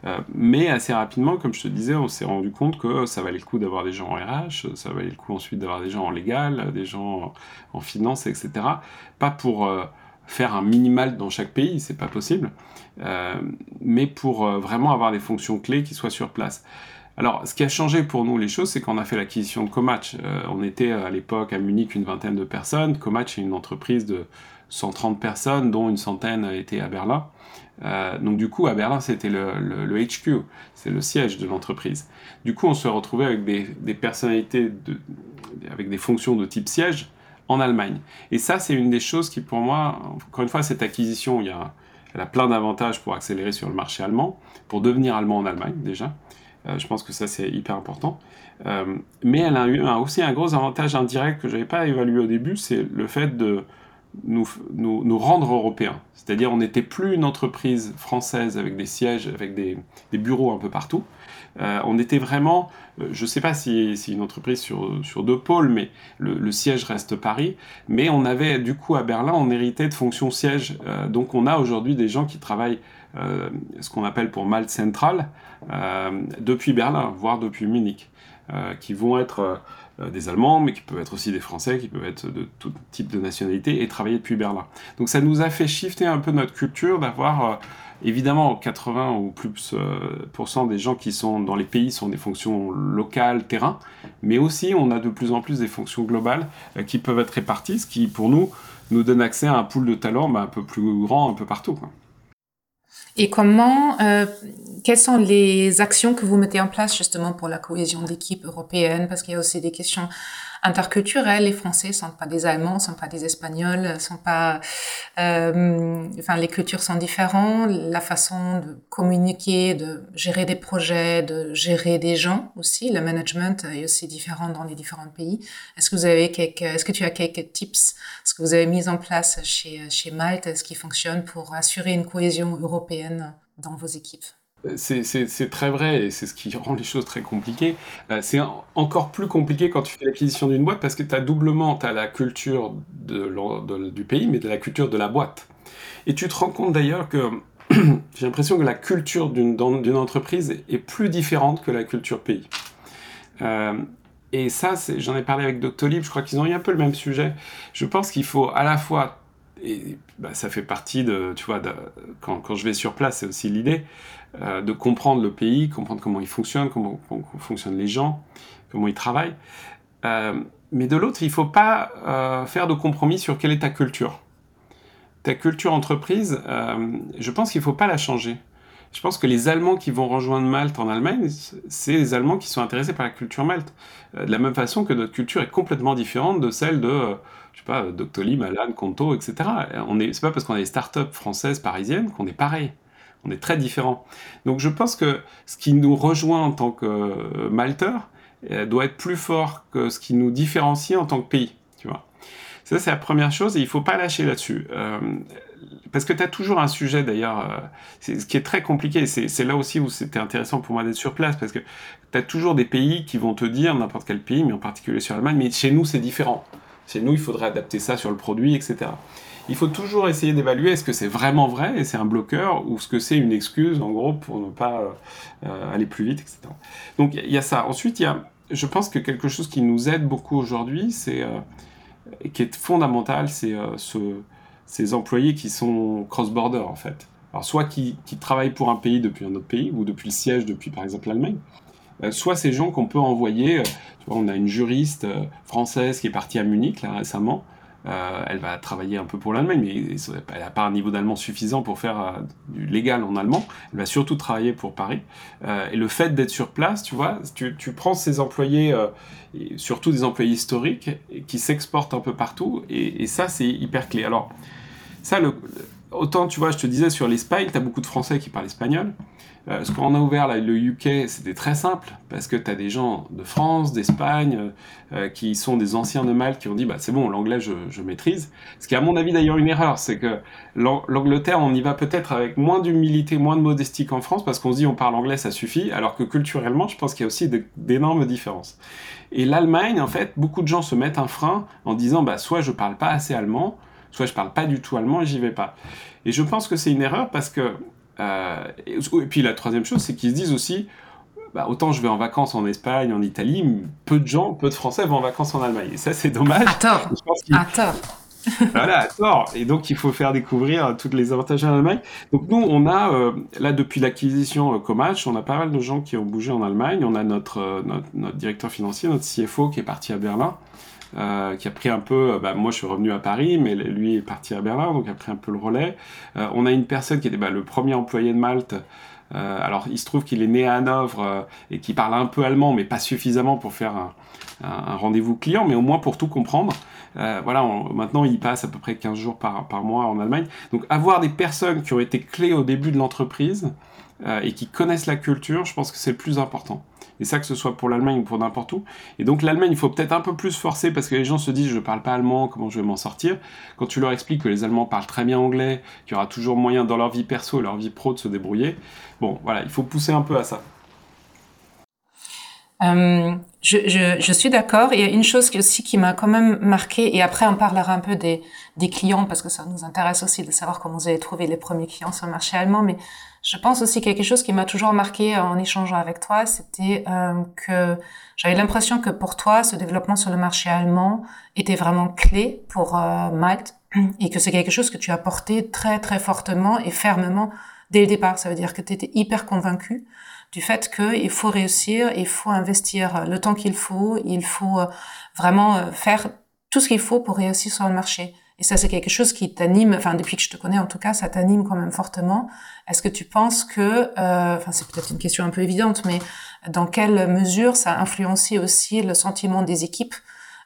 Euh, mais assez rapidement, comme je te disais, on s'est rendu compte que ça valait le coup d'avoir des gens en RH, ça valait le coup ensuite d'avoir des gens en légal, des gens en finance, etc. Pas pour euh, faire un minimal dans chaque pays, c'est pas possible, mais pour vraiment avoir des fonctions clés qui soient sur place. Alors, ce qui a changé pour nous les choses, c'est qu'on a fait l'acquisition de Comatch. Euh, on était à l'époque à Munich une vingtaine de personnes. Comatch est une entreprise de 130 personnes, dont une centaine étaient à Berlin. Euh, donc du coup, à Berlin, c'était le, HQ, c'est le siège de l'entreprise. Du coup, on se retrouvait avec des, personnalités, avec des fonctions de type siège en Allemagne. Et ça, c'est une des choses qui, pour moi, encore une fois, cette acquisition, il y a, elle a plein d'avantages pour accélérer sur le marché allemand, pour devenir allemand en Allemagne déjà. Euh, je pense que ça, c'est hyper important. Euh, mais elle a eu aussi un gros avantage indirect que je n'avais pas évalué au début, c'est le fait de nous, nous, rendre européens. C'est-à-dire on n'était plus une entreprise française avec des sièges, avec des, des bureaux un peu partout. on était vraiment, je ne sais pas si c'est une entreprise sur, sur deux pôles, mais le, siège reste Paris. Mais on avait, du coup, à Berlin, on héritait de fonctions siège. donc on a aujourd'hui des gens qui travaillent ce qu'on appelle pour Malte Central depuis Berlin, voire depuis Munich, qui vont être euh, des Allemands, mais qui peuvent être aussi des Français, qui peuvent être de tout type de nationalité et travailler depuis Berlin. Donc ça nous a fait shifter un peu notre culture d'avoir euh, évidemment 80 ou plus euh, des gens qui sont dans les pays sont des fonctions locales, terrain, mais aussi on a de plus en plus des fonctions globales qui peuvent être réparties, ce qui pour nous nous donne accès à un pool de talents bah, un peu plus grand un peu partout. Et comment, euh, quelles sont les actions que vous mettez en place justement pour la cohésion d'équipe européenne? Parce qu'il y a aussi des questions interculturelles. Les Français sont pas des Allemands, sont pas des Espagnols, sont pas. Euh, enfin, les cultures sont différentes. La façon de communiquer, de gérer des projets, de gérer des gens aussi. Le management est aussi différent dans les différents pays. Est-ce que vous avez quelques, est-ce que tu as quelques tips, ce que vous avez mis en place chez chez Malte, ce qui fonctionne pour assurer une cohésion européenne dans vos équipes? C'est très vrai et c'est ce qui rend les choses très compliquées. Euh, c'est encore plus compliqué quand tu fais l'acquisition d'une boîte parce que tu as doublement as la culture du pays, mais de la culture de la boîte. Et tu te rends compte d'ailleurs que j'ai l'impression que la culture d'une entreprise est plus différente que la culture pays. Euh, et ça, j'en ai parlé avec Doctolib, je crois qu'ils ont eu un peu le même sujet. Je pense qu'il faut à la fois et bah, ça fait partie de, tu vois, quand, quand, je vais sur place, c'est aussi l'idée euh, de comprendre le pays, comprendre comment il fonctionne, comment, fonctionnent les gens, comment ils travaillent. Euh, mais de l'autre, il ne faut pas euh, faire de compromis sur quelle est ta culture. Ta culture entreprise, je pense qu'il ne faut pas la changer. Je pense que les Allemands qui vont rejoindre Malte en Allemagne, c'est les Allemands qui sont intéressés par la culture Malte. de la même façon que notre culture est complètement différente de celle de je sais pas, Doctolib, Alan, Conto, etc. On est, c'est pas parce qu'on a des startups françaises, parisiennes qu'on est pareil. On est très différents. Donc je pense que ce qui nous rejoint en tant que euh, malteur euh, doit être plus fort que ce qui nous différencie en tant que pays. Tu vois. Ça, c'est la première chose et il faut pas lâcher là-dessus. Euh, parce que tu as toujours un sujet d'ailleurs, ce qui est très compliqué, c'est là aussi où c'était intéressant pour moi d'être sur place, parce que tu as toujours des pays qui vont te dire, n'importe quel pays, mais en particulier sur l'Allemagne, mais chez nous c'est différent. Chez nous, il faudrait adapter ça sur le produit, etc. Il faut toujours essayer d'évaluer est-ce que c'est vraiment vrai et c'est un bloqueur ou ce que c'est une excuse, en gros, pour ne pas euh, euh, aller plus vite, etc. Donc il y a ça. Ensuite, il y a, je pense que quelque chose qui nous aide beaucoup aujourd'hui, c'est euh, qui est fondamental, c'est ce, ces employés qui sont cross-border en fait. Alors soit qui, travaillent pour un pays depuis un autre pays ou depuis le siège depuis par exemple l'Allemagne, soit ces gens qu'on peut envoyer on a une juriste euh, française qui est partie à Munich là, récemment. Euh, elle va travailler un peu pour l'Allemagne, mais elle n'a pas un niveau d'allemand suffisant pour faire euh, du légal en allemand. Elle va surtout travailler pour Paris. et le fait d'être sur place, tu vois, tu, prends ces employés, surtout des employés historiques, qui s'exportent un peu partout, et, et ça, c'est hyper clé. Alors, ça, le, autant, tu vois, je te disais, sur l'Espagne, tu as beaucoup de Français qui parlent espagnol. Euh, ce qu'on a ouvert là, le UK, c'était très simple, parce que tu as des gens de France, d'Espagne, euh, euh, qui sont des anciens de Malte, qui ont dit bah, c'est bon, l'anglais, je, je, maîtrise. Ce qui est à mon avis d'ailleurs une erreur, c'est que l'Angleterre, on y va peut-être avec moins d'humilité, moins de modestie qu'en France, parce qu'on se dit on parle anglais, ça suffit, alors que culturellement, je pense qu'il y a aussi d'énormes différences. Et l'Allemagne, en fait, beaucoup de gens se mettent un frein en disant bah, soit je parle pas assez allemand, soit je parle pas du tout allemand et j'y vais pas. Et je pense que c'est une erreur parce que euh, et, puis la troisième chose, c'est qu'ils se disent aussi, bah, autant je vais en vacances en Espagne, en Italie, peu de gens, peu de Français vont en vacances en Allemagne. Et ça, c'est dommage. À tort. À tort. voilà, à tort. Et donc, il faut faire découvrir tous les avantages en Allemagne. Donc, nous, on a, euh, là, depuis l'acquisition euh, Comatch, on a pas mal de gens qui ont bougé en Allemagne. On a notre, notre, notre, directeur financier, notre CFO, qui est parti à Berlin. Euh, qui a pris un peu, euh, bah, moi je suis revenu à Paris, mais lui est parti à Berlin, donc a pris un peu le relais. Euh, on a une personne qui était bah, le premier employé de Malte. alors il se trouve qu'il est né à Hanovre et qui parle un peu allemand, mais pas suffisamment pour faire un, rendez-vous client, mais au moins pour tout comprendre. voilà, maintenant il passe à peu près 15 jours par, par mois en Allemagne. Donc avoir des personnes qui ont été clés au début de l'entreprise et qui connaissent la culture, je pense que c'est le plus important. Et ça, que ce soit pour l'Allemagne ou pour n'importe où. Et donc l'Allemagne, il faut peut-être un peu plus forcer parce que les gens se disent je parle pas allemand, comment je vais m'en sortir? Quand tu leur expliques que les Allemands parlent très bien anglais, qu'il y aura toujours moyen dans leur vie perso et leur vie pro de se débrouiller, bon, voilà, il faut pousser un peu à ça. Euh, je, suis d'accord. Il y a une chose aussi qui m'a quand même marqué, et après on parlera un peu des, des clients parce que ça nous intéresse aussi de savoir comment vous avez trouvé les premiers clients sur le marché allemand. Mais je pense aussi quelque chose qui m'a toujours marqué en échangeant avec toi, c'était euh, que j'avais l'impression que pour toi, ce développement sur le marché allemand était vraiment clé pour euh, Malte et que c'est quelque chose que tu as porté très très fortement et fermement dès le départ. Ça veut dire que tu étais hyper convaincu du fait qu'il faut réussir, il faut investir le temps qu'il faut, il faut euh, vraiment euh, faire tout ce qu'il faut pour réussir sur le marché. Et ça, c'est quelque chose qui t'anime, enfin depuis que je te connais en tout cas, ça t'anime quand même fortement. Est-ce que tu penses que, euh, enfin c'est peut-être une question un peu évidente, mais dans quelle mesure ça a influencé aussi le sentiment des équipes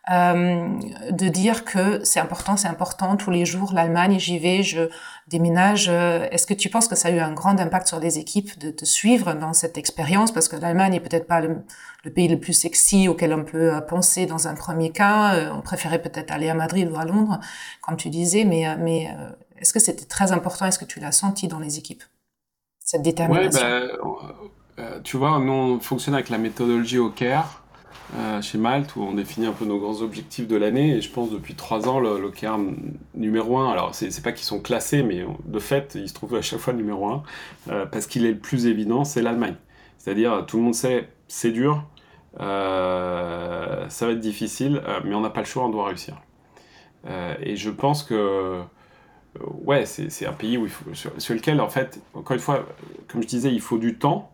euh, de dire que c'est important, c'est important, tous les jours, l'Allemagne, j'y vais, je déménage. Euh, est-ce que tu penses que ça a eu un grand impact sur les équipes de te suivre dans cette expérience? Parce que l'Allemagne est peut-être pas le, pays le plus sexy auquel on peut euh, penser dans un premier cas. On préférait peut-être aller à Madrid ou à Londres, comme tu disais, mais, mais est-ce que c'était très important? Est-ce que tu l'as senti dans les équipes Cette détermination? bah, Tu vois, nous, on fonctionne avec la méthodologie OKR. Euh, chez Malte où on définit un peu nos grands objectifs de l'année. Et je pense depuis trois ans, le, le numéro un, alors c'est pas qu'ils sont classés, mais de fait, ils se trouvent à chaque fois numéro un, euh, parce qu'il est le plus évident, c'est l'Allemagne. C'est-à-dire, tout le monde sait, c'est dur, euh, ça va être difficile, mais on n'a pas le choix, on doit réussir. et je pense que ouais, c'est un pays où il sur, lequel, en fait, encore une fois, comme je disais, il faut du temps.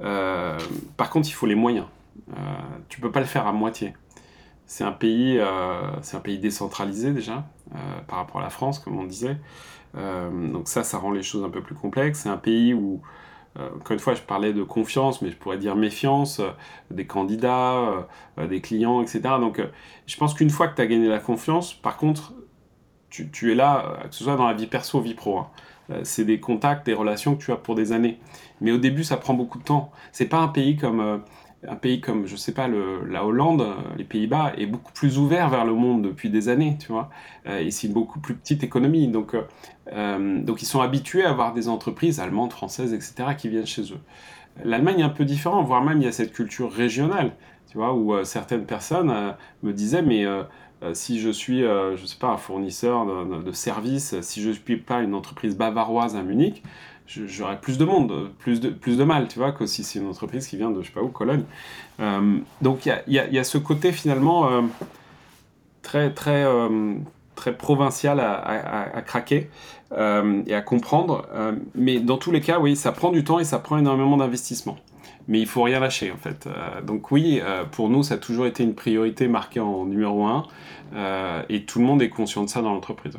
par contre, il faut les moyens. Euh, tu peux pas le faire à moitié. C'est un pays, euh, c'est un pays décentralisé déjà euh, par rapport à la France, comme on disait. donc ça, ça rend les choses un peu plus complexes. C'est un pays où encore une fois, je parlais de confiance, mais je pourrais dire méfiance des candidats, des clients, etc. Donc, je pense qu'une fois que tu as gagné la confiance, par contre, tu, es là, que ce soit dans la vie perso, vie pro. Hein. C'est des contacts, des relations que tu as pour des années. Mais au début, ça prend beaucoup de temps. C'est pas un pays comme un pays comme, je sais pas, la Hollande, euh, les Pays-Bas, est beaucoup plus ouvert vers le monde depuis des années, tu vois. Euh, et c'est une beaucoup plus petite économie. Donc, euh, donc ils sont habitués à avoir des entreprises allemandes, françaises, etc., qui viennent chez eux. L'Allemagne est un peu différent, voire même il y a cette culture régionale, tu vois, où certaines personnes me disaient, mais si je suis, je sais pas, un fournisseur de, de services, si je ne suis pas une entreprise bavaroise à Munich, j'aurais plus de monde, plus de, plus de mal, tu vois, que si c'est une entreprise qui vient de, je sais pas où, Cologne. Euh, donc il y a, y a, ce côté finalement euh, très, très, euh, très provincial à, à, craquer et à comprendre. mais dans tous les cas, oui, ça prend du temps et ça prend énormément d'investissement. Mais il faut rien lâcher en fait. donc oui, pour nous, ça a toujours été une priorité marquée en numéro un. et tout le monde est conscient de ça dans l'entreprise.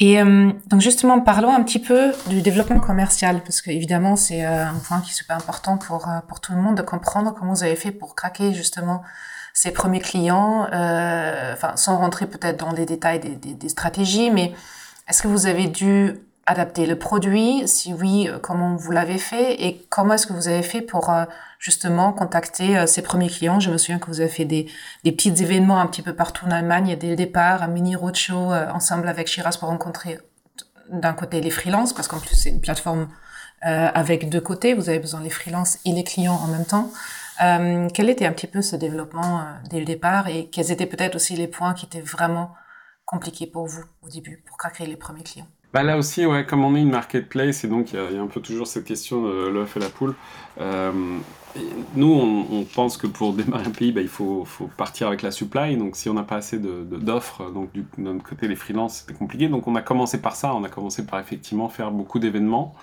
Et euh, donc justement, parlons un petit peu du développement commercial, parce que évidemment c'est euh, un point qui est super important pour euh, pour tout le monde de comprendre comment vous avez fait pour craquer justement ces premiers clients, enfin sans rentrer peut-être dans les détails des, des, des stratégies, mais est-ce que vous avez dû adapter le produit Si oui, comment vous l'avez fait et comment est-ce que vous avez fait pour justement contacter ces premiers clients Je me souviens que vous avez fait des, des petits événements un petit peu partout en Allemagne dès le départ, un mini roadshow ensemble avec Shiraz pour rencontrer d'un côté les freelances, parce qu'en plus c'est une plateforme euh, avec deux côtés, vous avez besoin des freelances et les clients en même temps. Euh, quel était un petit peu ce développement euh, dès le départ et quels étaient peut-être aussi les points qui étaient vraiment compliqués pour vous au début pour craquer les premiers clients? Bah là aussi, ouais, comme on est une marketplace, et donc il y, a un peu toujours cette question de l'œuf et la poule. Euh, nous, on, pense que pour démarrer un pays, bah, il faut, faut, partir avec la supply. Donc si on n'a pas assez d'offres, de, donc du, de notre côté, les freelances, c'était compliqué. Donc on a commencé par ça. On a commencé par effectivement faire beaucoup d'événements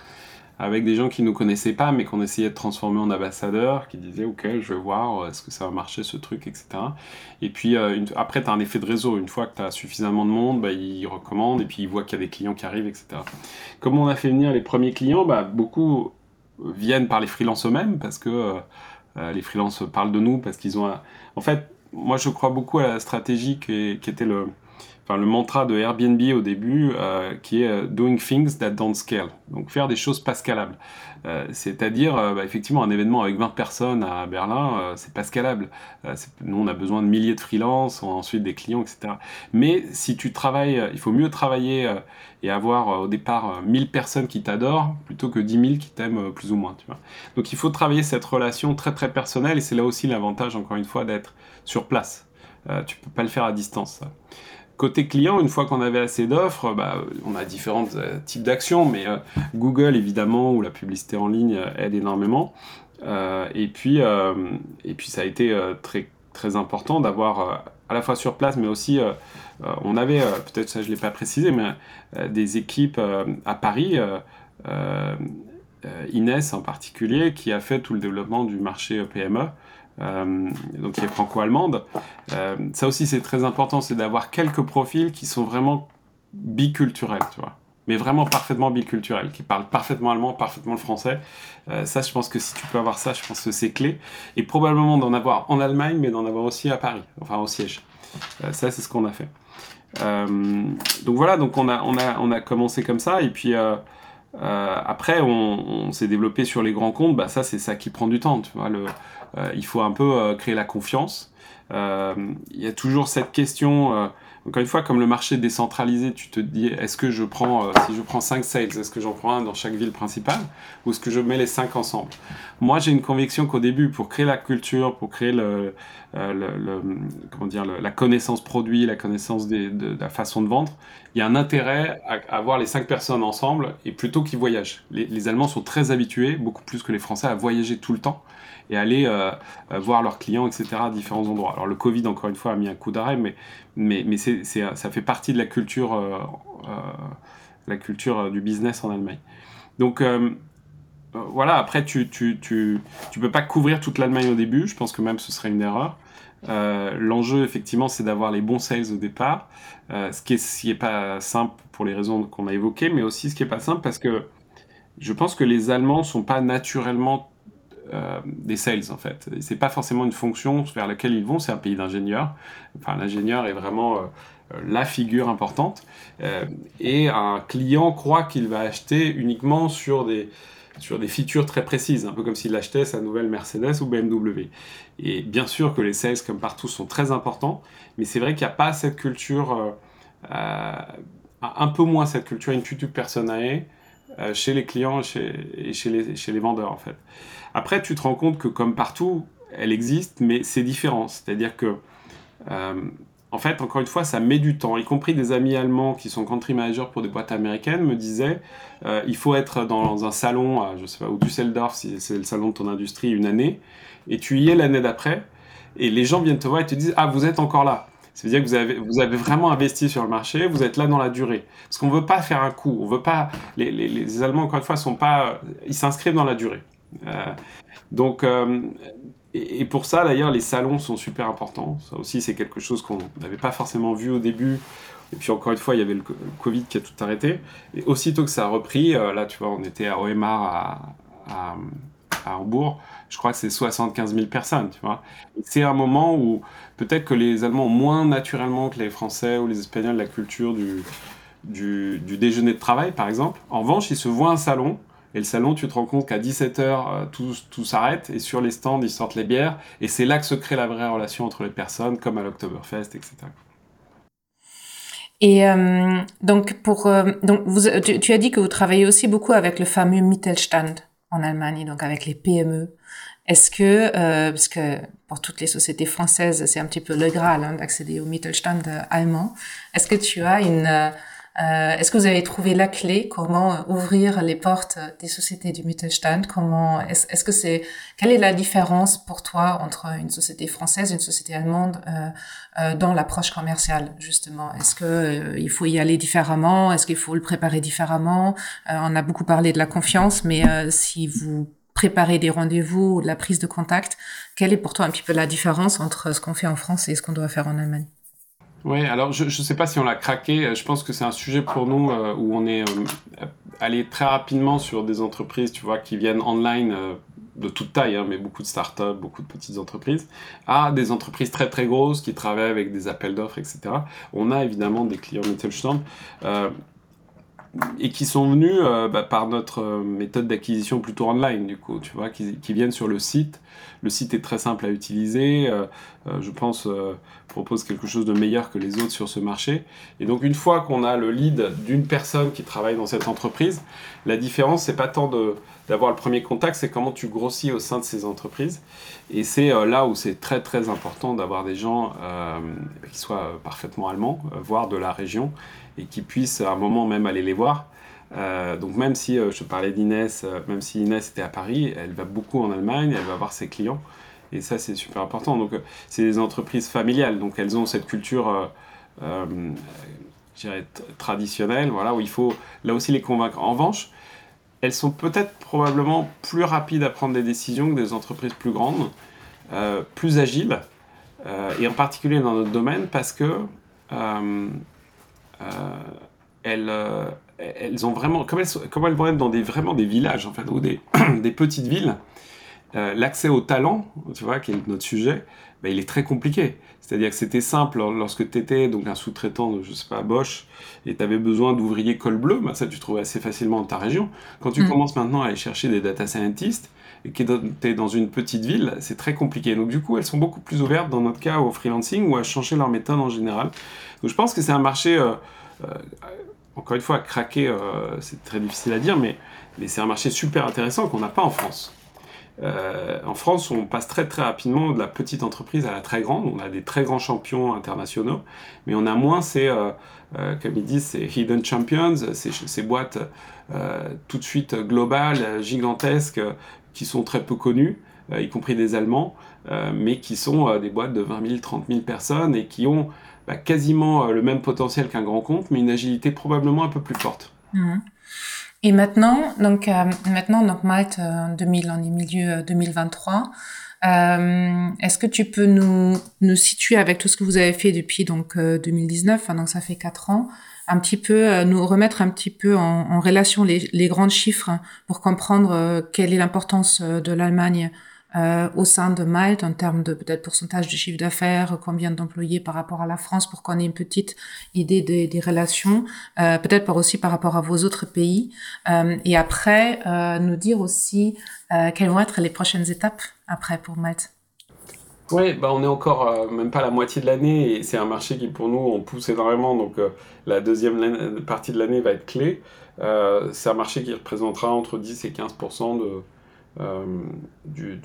avec des gens qui ne nous connaissaient pas, mais qu'on essayait de transformer en ambassadeurs, qui disaient Ok, je vais voir, euh, est-ce que ça va marcher ce truc, etc. Et puis euh, après, tu as un effet de réseau. Une fois que tu as suffisamment de monde, bah, ils recommandent et puis ils voient qu'il y a des clients qui arrivent, etc. Comment on a fait venir les premiers clients bah, Beaucoup viennent par les freelances eux-mêmes parce que euh, les freelances parlent de nous, parce qu'ils ont. En fait, moi je crois beaucoup à la stratégie qui était le enfin le mantra de Airbnb au début, euh, qui est euh, doing things that don't scale. Donc faire des choses pas scalables. Euh, c'est-à-dire, bah, effectivement, un événement avec 20 personnes à Berlin, c'est pas scalable. nous, on a besoin de milliers de freelances, ensuite des clients, etc. Mais si tu travailles, il faut mieux travailler et avoir au départ 1000 personnes qui t'adorent plutôt que 10 000 qui t'aiment plus ou moins. Tu vois. Donc il faut travailler cette relation très très personnelle et c'est là aussi l'avantage, encore une fois, d'être sur place. tu peux pas le faire à distance. Côté client, une fois qu'on avait assez d'offres, bah, on a différents euh, types d'actions, mais euh, Google évidemment, ou la publicité en ligne euh, aide énormément. et, puis, ça a été très, très important d'avoir à la fois sur place, mais aussi on avait, peut-être ça je ne l'ai pas précisé, mais des équipes à Paris. Inès en particulier, qui a fait tout le développement du marché PME. Euh, donc qui est franco-allemande. Euh, ça aussi c'est très important, c'est d'avoir quelques profils qui sont vraiment biculturels, tu vois. Mais vraiment parfaitement biculturels, qui parlent parfaitement allemand, parfaitement le français. Euh, ça, je pense que si tu peux avoir ça, je pense que c'est clé. Et probablement d'en avoir en Allemagne, mais d'en avoir aussi à Paris, enfin au siège. ça, c'est ce qu'on a fait. donc voilà, donc on a, on, a, on a commencé comme ça, et puis après, on, s'est développé sur les grands comptes. Bah, ça, c'est ça qui prend du temps, tu vois. Il faut un peu euh, créer la confiance. Euh, il y a toujours cette question encore une fois, comme le marché est décentralisé, tu te dis, est-ce que je prends, si je prends 5 sales, est-ce que j'en prends un dans chaque ville principale ou est-ce que je mets les 5 ensemble? Moi, j'ai une conviction qu'au début, pour créer la culture, pour créer le, la connaissance produit, la connaissance de, la façon de vendre, il y a un intérêt à, avoir les 5 personnes ensemble et plutôt qu'ils voyagent. Les Allemands sont très habitués, beaucoup plus que les Français, à voyager tout le temps et aller euh, euh, voir leurs clients, etc., à différents endroits. Alors le Covid, encore une fois, a mis un coup d'arrêt, mais, mais, mais c'est, ça fait partie de la culture, euh, la culture du business en Allemagne. Donc voilà, après, tu tu, tu, tu peux pas couvrir toute l'Allemagne au début, je pense que même ce serait une erreur. l'enjeu, effectivement, c'est d'avoir les bons sales au départ, ce qui est, est pas simple pour les raisons qu'on a évoquées, mais aussi ce qui est pas simple parce que je pense que les Allemands sont pas naturellement euh, des sales en fait. C'est pas forcément une fonction vers laquelle ils vont, c'est un pays d'ingénieurs. Enfin, l'ingénieur est vraiment euh, la figure importante. Euh, et un client croit qu'il va acheter uniquement sur des, sur des features très précises, un peu comme s'il achetait sa nouvelle Mercedes ou BMW. Et bien sûr que les sales, comme partout, sont très importants, mais c'est vrai qu'il n'y a pas cette culture, un peu moins cette culture intuitive personae chez les clients et chez les, chez les vendeurs en fait. Après, tu te rends compte que comme partout, elle existe, mais c'est différent. C'est-à-dire que, euh, en fait, encore une fois, ça met du temps. Y compris des amis allemands qui sont country managers pour des boîtes américaines me disaient, euh, il faut être dans un salon, à, je sais pas, ou Düsseldorf, si c'est le salon de ton industrie, une année, et tu y es l'année d'après, et les gens viennent te voir et te disent, ah, vous êtes encore là. Ça veut dire que vous avez, vraiment investi sur le marché, vous êtes là dans la durée. Parce qu'on ne veut pas faire un coup, on veut pas. Les Allemands, encore une fois, sont pas. Ils s'inscrivent dans la durée. Euh, donc, euh, et, pour ça, d'ailleurs, les salons sont super importants. Ça aussi, c'est quelque chose qu'on n'avait pas forcément vu au début. Et puis encore une fois, il y avait le Covid qui a tout arrêté. Et aussitôt que ça a repris, euh, là, tu vois, on était à OMR à, Hambourg. Je crois que c'est 75 000 personnes, tu vois. C'est un moment où peut-être que les Allemands ont moins naturellement que les Français ou les Espagnols la culture du déjeuner de travail, par exemple. En revanche, ils se voient un salon et le salon, tu te rends compte qu'à 17h, euh, tout, tout s'arrête et sur les stands, ils sortent les bières. Et c'est là que se crée la vraie relation entre les personnes, comme à l'Oktoberfest, etc. Et euh, donc, pour, euh, donc vous, tu, as dit que vous travaillez aussi beaucoup avec le fameux Mittelstand en Allemagne, donc avec les PME. Est-ce que, parce que pour toutes les sociétés françaises, c'est un petit peu le Graal hein, d'accéder au Mittelstand allemand, est-ce que tu as une euh, Est-ce que vous avez trouvé la clé? Comment euh, ouvrir les portes des sociétés du Mittelstand? Comment est-ce, que c'est quelle est la différence pour toi entre une société française et une société allemande euh, euh dans l'approche commerciale justement? Est-ce que euh, il faut y aller différemment? Est-ce qu'il faut le préparer différemment? On a beaucoup parlé de la confiance, mais si vous préparez des rendez-vous ou de la prise de contact, quelle est pour toi un petit peu la différence entre ce qu'on fait en France et ce qu'on doit faire en Allemagne? Oui, alors je ne sais pas si on l'a craqué. Je pense que c'est un sujet pour nous euh, où on est euh, allé très rapidement sur des entreprises, tu vois, qui viennent online euh, de toute taille, hein, mais beaucoup de startups, beaucoup de petites entreprises, à des entreprises très très grosses qui travaillent avec des appels d'offres, etc. On a évidemment des clients Mittelstand euh, et qui sont venus euh, bah, par notre euh, méthode d'acquisition plutôt online, du coup, tu vois, qui, viennent sur le site. Le site est très simple à utiliser, euh, je pense, propose quelque chose de meilleur que les autres sur ce marché. Et donc, une fois qu'on a le lead d'une personne qui travaille dans cette entreprise, la différence, c'est pas tant d'avoir le premier contact, c'est comment tu grossis au sein de ces entreprises. Et c'est là où c'est très très important d'avoir des gens qui soient parfaitement allemands, voire de la région, et qui puissent à un moment même aller les voir. Euh, donc même si euh, je parlais d'Inès, euh, même si Inès était à Paris, elle va beaucoup en Allemagne, elle va voir ses clients. Et ça, c'est super important. Donc c'est des entreprises familiales, donc elles ont cette culture traditionnelle, voilà, où il faut là aussi les convaincre. En revanche, elles sont peut-être probablement plus rapides à prendre des décisions que des entreprises plus grandes, plus agiles, et en particulier dans notre domaine parce que euh, elles, euh, elles ont vraiment, comme elles, comme elles vont être dans des, vraiment des villages, en fait, ou des, des petites villes, euh, l'accès au talent, tu vois, qui est notre sujet, bah, il est très compliqué. C'est-à-dire que c'était simple lorsque tu étais donc un sous-traitant de, je sais pas, Bosch, et tu avais besoin d'ouvriers col bleu, bah, ça tu trouvais assez facilement dans ta région. Quand tu mm. commences maintenant à aller chercher des data scientists, et que tu es dans une petite ville, c'est très compliqué. Donc du coup, elles sont beaucoup plus ouvertes, dans notre cas, au freelancing ou à changer leur méthode en général. Donc je pense que c'est un marché... Euh, encore une fois, craquer, euh, c'est très difficile à dire, mais, c'est un marché super intéressant qu'on n'a pas en France. Euh, en France, on passe très très rapidement de la petite entreprise à la très grande. On a des très grands champions internationaux, mais on a moins ces, comme ils disent, ces hidden champions, ces boîtes tout de suite globales, gigantesques, qui sont très peu connues, y compris des Allemands, mais qui sont des boîtes de 20 000, 30 000 personnes et qui ont bah, quasiment euh, le même potentiel qu'un grand compte, mais une agilité probablement un peu plus forte. Mhm. Et maintenant, donc euh, maintenant, donc Malte, 2000, on est milieu 2023. Euh, Est-ce que tu peux nous, nous situer avec tout ce que vous avez fait depuis donc 2019, donc ça fait quatre ans, un petit peu nous remettre un petit peu en, en relation les, les grands chiffres pour comprendre quelle est l'importance de l'Allemagne euh, au sein de Malte en termes de peut-être pourcentage de chiffre d'affaires, combien d'employés par rapport à la France pour qu'on ait une petite idée des, relations, euh, peut-être par aussi par rapport à vos autres pays. Euh, et après, nous dire aussi quelles vont être les prochaines étapes après pour Malte. Oui, bah on est encore même pas la moitié de l'année et c'est un marché qui pour nous on pousse énormément donc la deuxième partie de l'année va être clé. c'est un marché qui représentera entre 10 et 15 de, euh, du,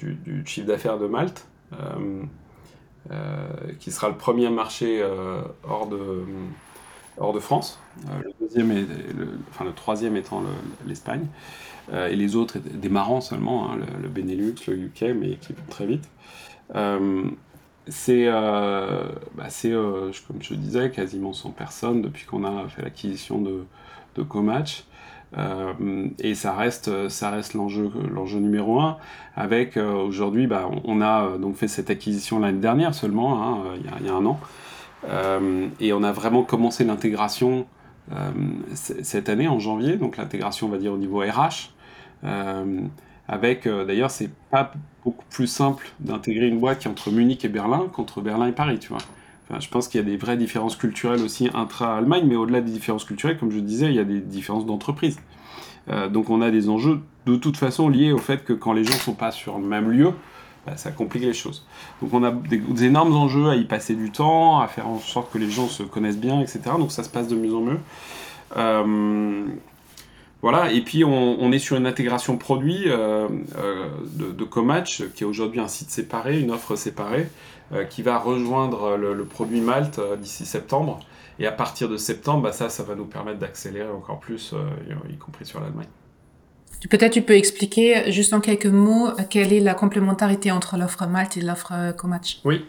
chiffre d'affaires de Malte, euh, euh, qui sera le premier marché hors de hors de France. le deuxième et le, enfin le troisième étant l'Espagne. et les autres démarrant seulement, hein, le, Benelux, le UK, mais qui vont très vite. c'est, bah comme je disais, quasiment 100 personnes depuis qu'on a fait l'acquisition de, de Comatch. Euh, et ça reste, ça reste l'enjeu, l'enjeu numéro un. Avec euh, aujourd'hui, bah, on a euh, donc fait cette acquisition l'année dernière seulement, hein, il, y a, un an, et on a vraiment commencé l'intégration cette année en janvier. Donc l'intégration, on va dire au niveau RH. avec d'ailleurs, c'est pas beaucoup plus simple d'intégrer une boîte qui est entre Munich et Berlin qu'entre Berlin et Paris, tu vois. Je pense qu'il y a des vraies différences culturelles aussi intra-Allemagne, mais au-delà des différences culturelles, comme je disais, il y a des différences d'entreprise. Euh, donc on a des enjeux de toute façon liés au fait que quand les gens ne sont pas sur le même lieu, bah, ça complique les choses. Donc on a des, énormes enjeux à y passer du temps, à faire en sorte que les gens se connaissent bien, etc. Donc ça se passe de mieux en mieux. Euh, voilà, et puis on, est sur une intégration produit euh, de, Comatch, qui est aujourd'hui un site séparé, une offre séparée, qui va rejoindre le, le produit Malte d'ici septembre. Et à partir de septembre, bah, ça, ça va nous permettre d'accélérer encore plus, euh, y compris sur l'Allemagne. Peut-être tu peux expliquer juste en quelques mots quelle est la complémentarité entre l'offre Malte et l'offre euh, Comatch? Oui.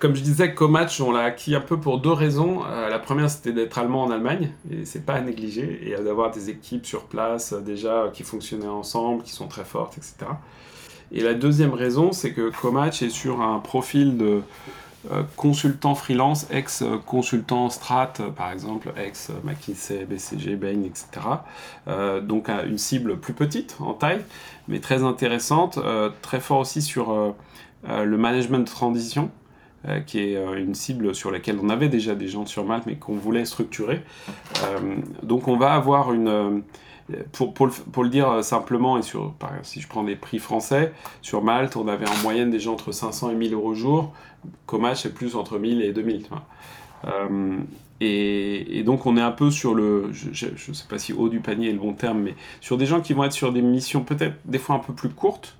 comme je disais, Comatch, on l'a acquis un peu pour deux raisons. Euh, la première, c'était d'être allemand en Allemagne, et c'est pas à négliger, et d'avoir des équipes sur place déjà qui fonctionnaient ensemble, qui sont très fortes, etc. Et la deuxième raison, c'est que Comatch est sur un profil de, consultant freelance, ex-consultant strat, par exemple, ex-McKinsey, BCG, Bain, etc. donc une cible plus petite en taille, mais très intéressante, très fort aussi sur le management de transition. Euh, qui est euh, une cible sur laquelle on avait déjà des gens sur Malte, mais qu'on voulait structurer. Euh, donc on va avoir une... Pour, le, dire simplement, et si je prends des prix français, sur Malte, on avait en moyenne des gens entre 500 et 1000 euros jour. Comatch, c'est plus entre 1000 et 2000. et, et, donc, on est un peu sur le, je ne sais pas si haut du panier est le bon terme, mais sur des gens qui vont être sur des missions peut-être des fois un peu plus courtes,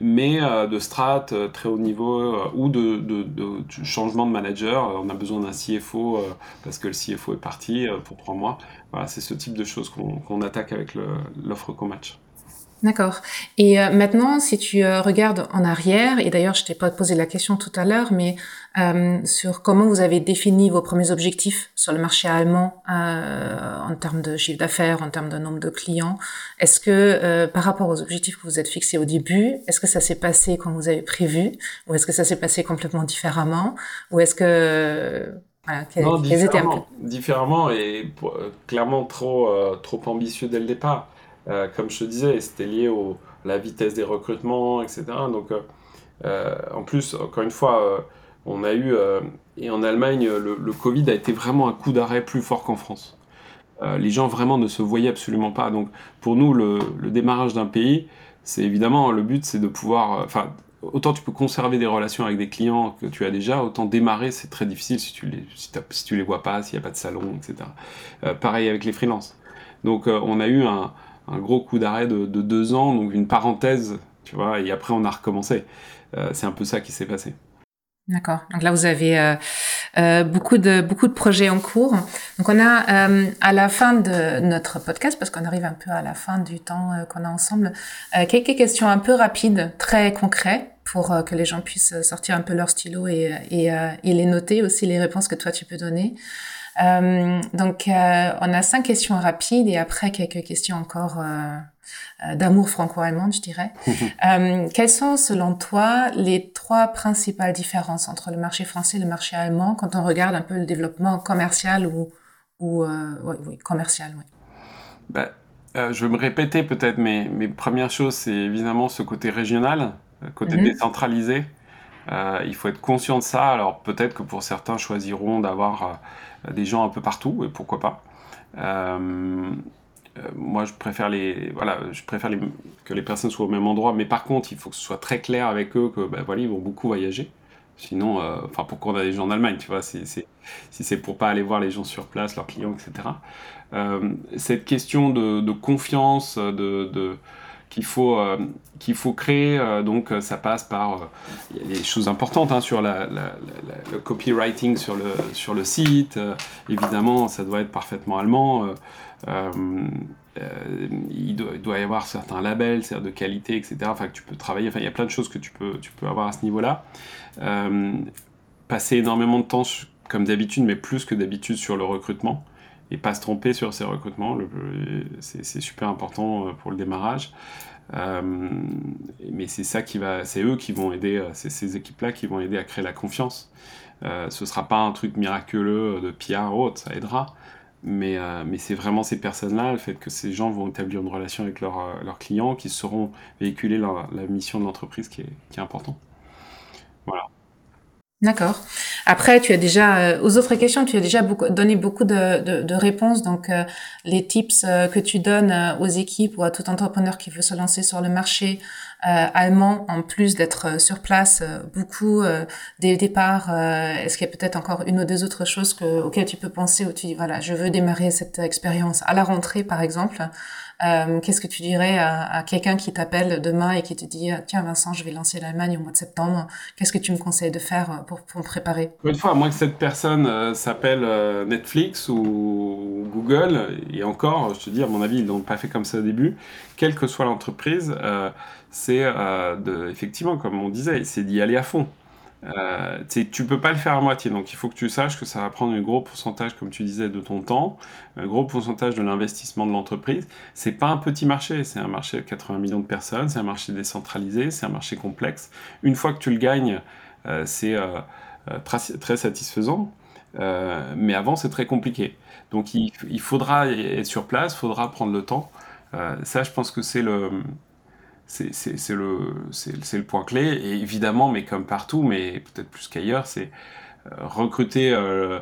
mais euh, de strat euh, très haut niveau euh, ou de, changement de manager. on a besoin d'un CFO parce que le CFO est parti pour trois mois. Voilà, c'est ce type de choses qu'on attaque avec l'offre co-match. D'accord. Et euh, maintenant, si tu euh, regardes en arrière, et d'ailleurs, je t'ai pas posé la question tout à l'heure, mais euh, sur comment vous avez défini vos premiers objectifs sur le marché allemand en termes de chiffre d'affaires, en termes de nombre de clients, est-ce que par rapport aux objectifs que vous êtes fixés au début, est-ce que ça s'est passé comme vous avez prévu, ou est-ce que ça s'est passé complètement différemment, ou est-ce que voilà, non, différemment, différemment et clairement trop trop ambitieux dès le départ. Euh, comme je te disais, c'était lié à la vitesse des recrutements, etc. Donc, euh, euh, en plus, encore une fois, on a eu, et en Allemagne, le, Covid a été vraiment un coup d'arrêt plus fort qu'en France. les gens vraiment ne se voyaient absolument pas. Donc, pour nous, le, démarrage d'un pays, c'est évidemment le but, c'est de pouvoir, enfin, autant tu peux conserver des relations avec des clients que tu as déjà, autant démarrer, c'est très difficile si tu les, si, les vois pas, s'il n'y a pas de salon, etc. pareil avec les freelances. Donc, on a eu un, un gros coup d'arrêt de, deux ans, donc une parenthèse, tu vois, et après on a recommencé. Euh, c'est un peu ça qui s'est passé. D'accord. Donc là, vous avez euh, euh, beaucoup de beaucoup de projets en cours. Donc on a à la fin de notre podcast, parce qu'on arrive un peu à la fin du temps qu'on a ensemble, quelques questions un peu rapides, très concrètes, pour que les gens puissent sortir un peu leur stylo et, et, et les noter aussi les réponses que toi tu peux donner. Euh, donc, euh, on a cinq questions rapides et après quelques questions encore euh, d'amour franco-allemand, je dirais. quelles sont, selon toi, les trois principales différences entre le marché français et le marché allemand quand on regarde un peu le développement commercial ou, ou oui, commercial oui. Bah, je vais me répéter peut-être, mais mes premières choses, c'est évidemment ce côté régional, côté mhm. décentralisé. il faut être conscient de ça. Alors peut-être que pour certains choisiront d'avoir des gens un peu partout, et pourquoi pas. Euh, euh, moi, je préfère, les, voilà, je préfère que les personnes soient au même endroit, mais par contre, il faut que ce soit très clair avec eux que ben, voilà, ils vont beaucoup voyager. Sinon, euh, pourquoi on a des gens en Allemagne, tu vois, si c'est pour pas aller voir les gens sur place, leurs clients, etc. cette question de, confiance, de qu'il faut, euh, qu'il faut créer. Euh, donc euh, ça passe par il y a des choses importantes hein, sur le copywriting sur le, sur le site. évidemment, ça doit être parfaitement allemand. il, doit, y avoir certains labels, de qualité, etc. Enfin, que tu peux travailler. Enfin, il y a plein de choses que tu peux, tu peux avoir à ce niveau-là. passer énormément de temps, comme d'habitude, mais plus que d'habitude, sur le recrutement et pas se tromper sur ces recrutements. C'est super important euh, pour le démarrage. Euh, mais c'est ça qui va, c'est eux qui vont aider, euh, c'est ces équipes-là qui vont aider à créer la confiance. Euh, ce sera pas un truc miraculeux de PR ou autre, ça aidera. Mais, mais c'est vraiment ces personnes-là, le fait que ces gens vont établir une relation avec leurs clients, qui sauront véhiculer la mission de l'entreprise qui est, qui est important. Voilà. D'accord. Après, tu as déjà, euh, aux autres questions, tu as déjà beaucoup, donné beaucoup de, de, de réponses. Donc, euh, les tips euh, que tu donnes aux équipes ou à tout entrepreneur qui veut se lancer sur le marché allemand, en plus d'être sur place beaucoup dès le départ, est-ce qu'il y a peut-être encore une ou deux autres choses que, auxquelles tu peux penser où tu dis, voilà, je veux démarrer cette expérience à la rentrée, par exemple? Euh, qu'est-ce que tu dirais à, quelqu'un qui t'appelle demain et qui te dit tiens Vincent, je vais lancer l'Allemagne au mois de septembre. Qu'est-ce que tu me conseilles de faire euh, pour, pour me préparer? Une fois, à moins que cette personne euh, s'appelle Netflix ou Google, et encore, je te dis, à mon avis, ils l'ont pas fait comme ça au début. Quelle que soit l'entreprise, c'est effectivement, comme on disait, c'est d'y aller à fond. Euh, tu peux pas le faire à moitié, donc il faut que tu saches que ça va prendre un gros pourcentage, comme tu disais, de ton temps, un gros pourcentage de l'investissement de l'entreprise. C'est pas un petit marché, c'est un marché de 80 millions de personnes, c'est un marché décentralisé, c'est un marché complexe. Une fois que tu le gagnes, c'est très, satisfaisant. mais avant, c'est très compliqué. Donc il, il, faudra être sur place, il faudra prendre le temps. ça, je pense que c'est le, c'est le, point clé. Et évidemment, mais comme partout, mais peut-être plus qu'ailleurs, c'est euh, recruter. Euh,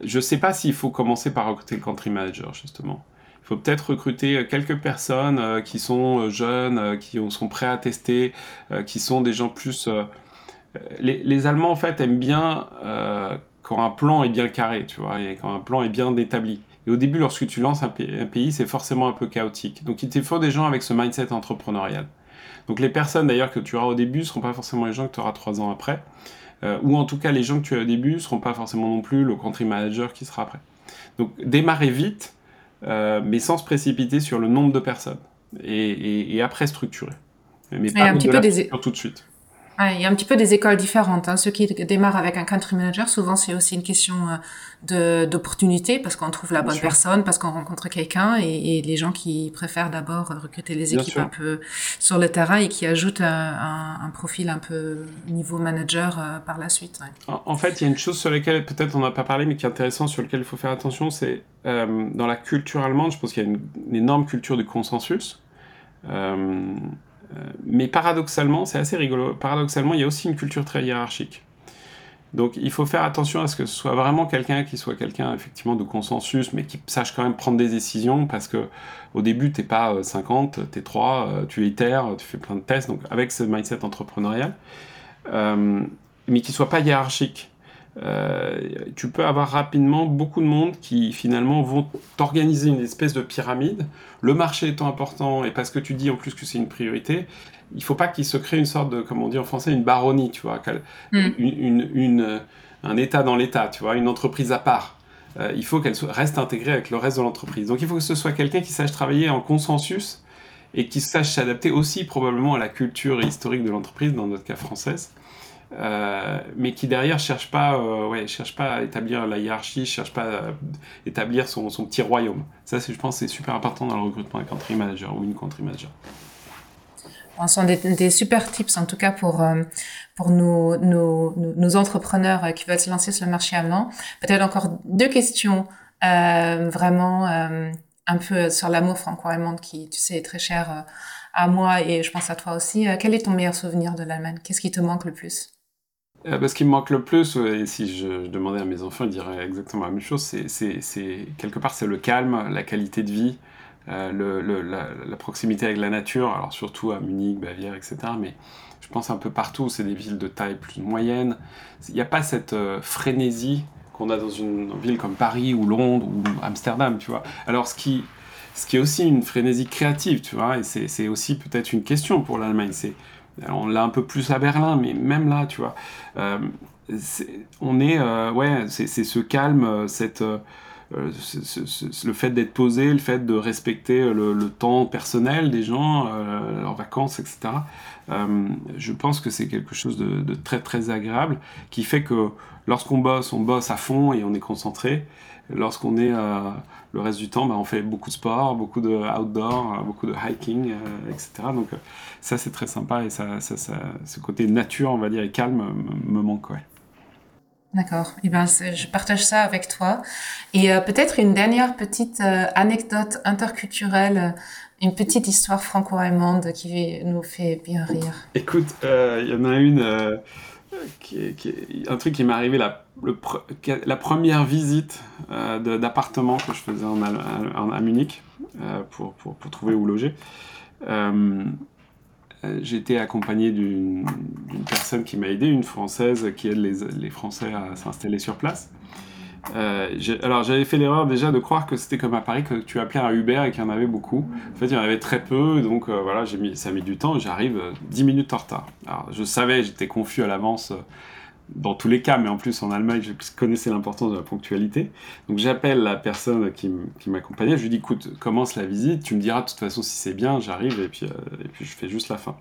je ne sais pas s'il faut commencer par recruter le country manager, justement. Il faut peut-être recruter quelques personnes euh, qui sont jeunes, qui sont prêts à tester, qui sont des gens plus. Les, les, Allemands, en fait, aiment bien quand un plan est bien carré, tu vois, et quand un plan est bien établi. Et au début, lorsque tu lances un, pays, c'est forcément un peu chaotique. Donc il te faut des gens avec ce mindset entrepreneurial. Donc les personnes d'ailleurs que tu auras au début ne seront pas forcément les gens que tu auras trois ans après. Euh, ou en tout cas, les gens que tu as au début ne seront pas forcément non plus le country manager qui sera après. Donc démarrer vite, euh, mais sans se précipiter sur le nombre de personnes. Et, après structurer. Mais pas un petit peu des... tout de suite il y a un petit peu des écoles différentes. Hein. Ceux qui démarrent avec un country manager, souvent c'est aussi une question euh, d'opportunité parce qu'on trouve la bonne personne, parce qu'on rencontre quelqu'un et, les gens qui préfèrent d'abord recruter les équipes un peu sur le terrain et qui ajoutent un, profil un peu niveau manager euh, par la suite. En, fait, il y a une chose sur laquelle peut-être on n'a pas parlé mais qui est intéressant, sur laquelle il faut faire attention, c'est euh, dans la culture allemande, je pense qu'il y a une, une, énorme culture du consensus. Euh, mais paradoxalement, c'est assez rigolo, paradoxalement, il y a aussi une culture très hiérarchique. Donc il faut faire attention à ce que ce soit vraiment quelqu'un qui soit quelqu'un effectivement de consensus, mais qui sache quand même prendre des décisions, parce que au début, t'es pas 50, euh, t'es 3, euh, tu itères, tu fais plein de tests, donc avec ce mindset entrepreneurial, mais qui soit pas hiérarchique. Euh, tu peux avoir rapidement beaucoup de monde qui finalement vont t'organiser une espèce de pyramide. Le marché étant important et parce que tu dis en plus que c'est une priorité, il faut pas qu'il se crée une sorte de, comme on dit en français, une baronnie, tu vois, mm. une, un état dans l'état, tu vois, une entreprise à part. Euh, il faut qu'elle reste intégrée avec le reste de l'entreprise. Donc il faut que ce soit quelqu'un qui sache travailler en consensus et qui sache s'adapter aussi probablement à la culture historique de l'entreprise, dans notre cas française. Euh, mais qui derrière cherche pas, euh, cherche pas à établir la hiérarchie, cherche pas à établir son, petit royaume. Ça, je pense, c'est super important dans le recrutement d'un country manager ou une country manager. Ce sont des, super tips en tout cas pour euh, pour nos, nos, nos, entrepreneurs qui veulent se lancer sur le marché allemand. Peut-être encore deux questions vraiment un peu sur l'amour franco-allemand qui, tu sais, est très cher à moi et je pense à toi aussi. quel est ton meilleur souvenir de l'Allemagne? Qu'est-ce qui te manque le plus? Euh, ce qui me manque le plus, et si je, demandais à mes enfants, ils diraient exactement la même chose, c'est quelque part c'est le calme, la qualité de vie, euh, la, proximité avec la nature, alors surtout à Munich, Bavière, etc. Mais je pense un peu partout, c'est des villes de taille plus moyenne. Il n'y a pas cette euh, frénésie qu'on a dans une ville comme Paris ou Londres ou Amsterdam, tu vois. Alors ce qui, est aussi une frénésie créative, tu vois, et c'est aussi peut-être une question pour l'Allemagne, on l'a un peu plus à Berlin, mais même là, tu vois, euh, on est, euh, ouais, c'est ce calme, euh, cette, le fait d'être posé, le fait de respecter le, temps personnel des gens, leurs vacances, etc. je pense que c'est quelque chose de, très très agréable qui fait que lorsqu'on bosse, on bosse à fond et on est concentré. Lorsqu'on est le reste du temps, bah, on fait beaucoup de sport, beaucoup de outdoor, euh, beaucoup de hiking, euh, etc. Donc euh, ça, c'est très sympa et ça, ce côté nature, on va dire, et calme me, manque. Ouais. D'accord. Et eh ben, je partage ça avec toi. Et peut-être une dernière petite anecdote interculturelle, une petite histoire franco-allemande qui nous fait bien rire. Écoute, il y en a une qui un truc qui m'est arrivé la, la première visite euh, d'appartement que je faisais à Munich euh, pour, trouver où loger. Euh, J'étais accompagné d'une personne qui m'a aidé, une Française qui aide les, Français à s'installer sur place. Alors j'avais fait l'erreur déjà de croire que c'était comme à Paris que tu appelais un Uber et qu'il y en avait beaucoup. En fait, il y en avait très peu, donc voilà, ça a mis du temps. J'arrive 10 euh, minutes en retard. Alors je savais, j'étais confus à l'avance dans tous les cas, mais en plus en Allemagne, je connaissais l'importance de la ponctualité. Donc j'appelle la personne qui m'accompagnait, je lui dis écoute, commence la visite, tu me diras de toute façon si c'est bien, j'arrive et puis, et puis je fais juste la fin.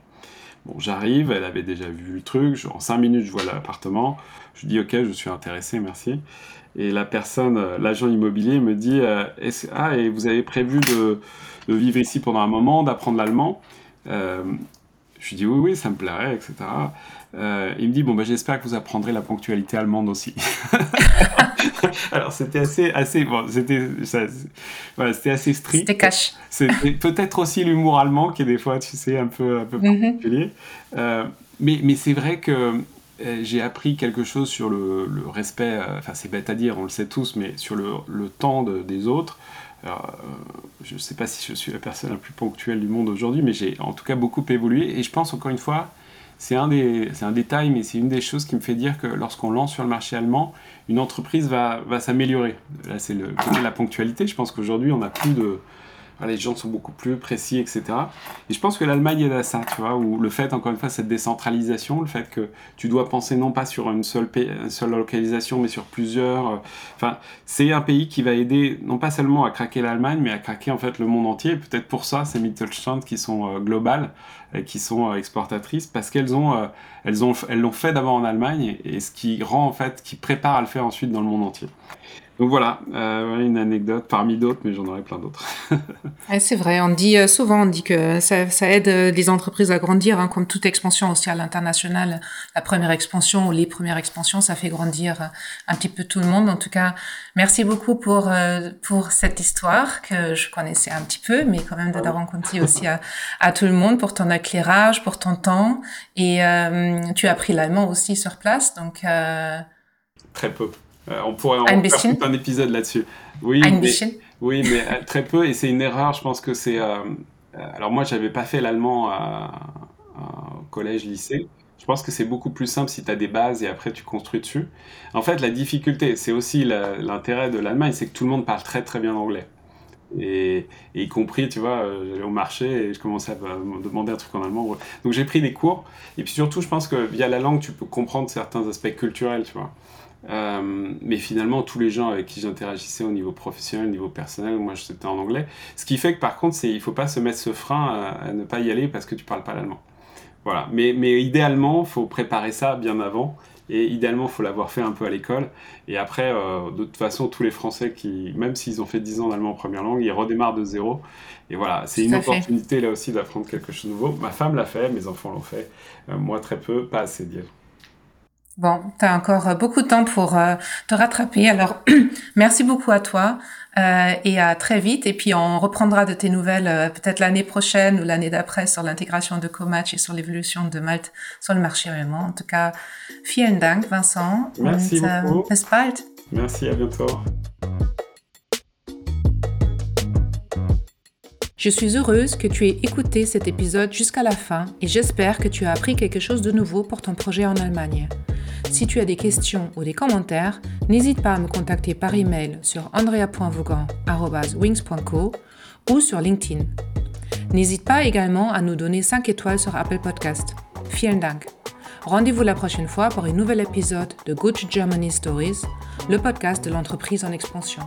Bon, j'arrive, elle avait déjà vu le truc, en 5 minutes je vois l'appartement, je lui dis ok, je suis intéressé, merci. Et la personne, euh, l'agent immobilier me dit euh, Ah, et vous avez prévu de, vivre ici pendant un moment, d'apprendre l'allemand? Euh, Je lui dis Oui, oui, ça me plairait, etc. Euh, il me dit bon bah j'espère que vous apprendrez la ponctualité allemande aussi. Alors c'était assez assez bon c'était voilà c'était assez strict. C'était cash. C'était peut-être aussi l'humour allemand qui est des fois tu sais un peu un peu mhm. particulier. euh, mais mais c'est vrai que euh, j'ai appris quelque chose sur le, le respect, enfin c'est bête à dire, on le sait tous, mais sur le, le temps de, des autres. Alors, euh, je ne sais pas si je suis la personne la plus ponctuelle du monde aujourd'hui, mais j'ai en tout cas beaucoup évolué. Et je pense encore une fois, c'est un, détail, mais c'est une des choses qui me fait dire que lorsqu'on lance sur le marché allemand, une entreprise va, va s'améliorer. Là, c'est la ponctualité. Je pense qu'aujourd'hui, on n'a plus de, les gens sont beaucoup plus précis, etc. Et je pense que l'Allemagne est à ça, tu vois, où le fait, encore une fois, cette décentralisation, le fait que tu dois penser non pas sur une seule, localisation, mais sur plusieurs. Euh, enfin, c'est un pays qui va aider non pas seulement à craquer l'Allemagne, mais à craquer en fait le monde entier. Peut-être pour ça, ces Mittelstand qui sont euh, globales, et qui sont euh, exportatrices, parce qu'elles ont, elles ont, elles l'ont fait d'abord en Allemagne, et, et ce qui rend en fait, qui prépare à le faire ensuite dans le monde entier. Donc voilà, euh, une anecdote parmi d'autres, mais j'en aurais plein d'autres. c'est vrai, on dit euh, souvent, on dit que ça, ça aide euh, les entreprises à grandir, hein, comme toute expansion aussi à l'international. La première expansion ou les premières expansions, ça fait grandir un petit peu tout le monde. En tout cas, merci beaucoup pour pour cette histoire que je connaissais un petit peu, mais quand même de la rencontrer aussi à, à, tout le monde pour ton éclairage, pour ton temps. Et tu as appris l'allemand aussi sur place, donc. Très peu. Euh, on pourrait en faire tout un épisode là-dessus. Oui, mais, oui, mais euh, très peu, et c'est une erreur. Je pense que c'est. Euh, alors moi, j'avais pas fait l'allemand au collège, lycée. Je pense que c'est beaucoup plus simple si tu as des bases et après tu construis dessus. En fait, la difficulté, c'est aussi l'intérêt de l'Allemagne, c'est que tout le monde parle très très bien anglais. Et, y compris, tu vois, j'allais au marché et je commençais à me demander un truc en allemand. Donc j'ai pris des cours. Et puis surtout, je pense que via la langue, tu peux comprendre certains aspects culturels, tu vois. Euh, mais finalement, tous les gens avec qui j'interagissais au niveau professionnel, au niveau personnel, moi c'était en anglais. Ce qui fait que par contre, il ne faut pas se mettre ce frein à, ne pas y aller parce que tu parles pas l'allemand. Voilà. Mais, mais idéalement, il faut préparer ça bien avant. Et idéalement, il faut l'avoir fait un peu à l'école. Et après, euh, de toute façon, tous les Français qui, même s'ils ont fait 10 ans d'allemand en première langue, ils redémarrent de zéro. Et voilà, c'est une opportunité là aussi d'apprendre quelque chose de nouveau. Ma femme l'a fait, mes enfants l'ont fait. Euh, moi, très peu, pas assez, dire. Bon, tu as encore euh, beaucoup de temps pour euh, te rattraper. Alors, merci beaucoup à toi euh, et à très vite. Et puis, on reprendra de tes nouvelles euh, peut-être l'année prochaine ou l'année d'après sur l'intégration de Comatch et sur l'évolution de Malte sur le marché allemand. En tout cas, vielen Dank, Vincent. Merci beaucoup. bis bald. Merci, à bientôt. Je suis heureuse que tu aies écouté cet épisode jusqu'à la fin et j'espère que tu as appris quelque chose de nouveau pour ton projet en Allemagne. Si tu as des questions ou des commentaires, n'hésite pas à me contacter par email sur andrea.vaugan.wings.co ou sur LinkedIn. N'hésite pas également à nous donner 5 étoiles sur Apple Podcast. Vielen Dank. Rendez-vous la prochaine fois pour un nouvel épisode de Good Germany Stories, le podcast de l'entreprise en expansion.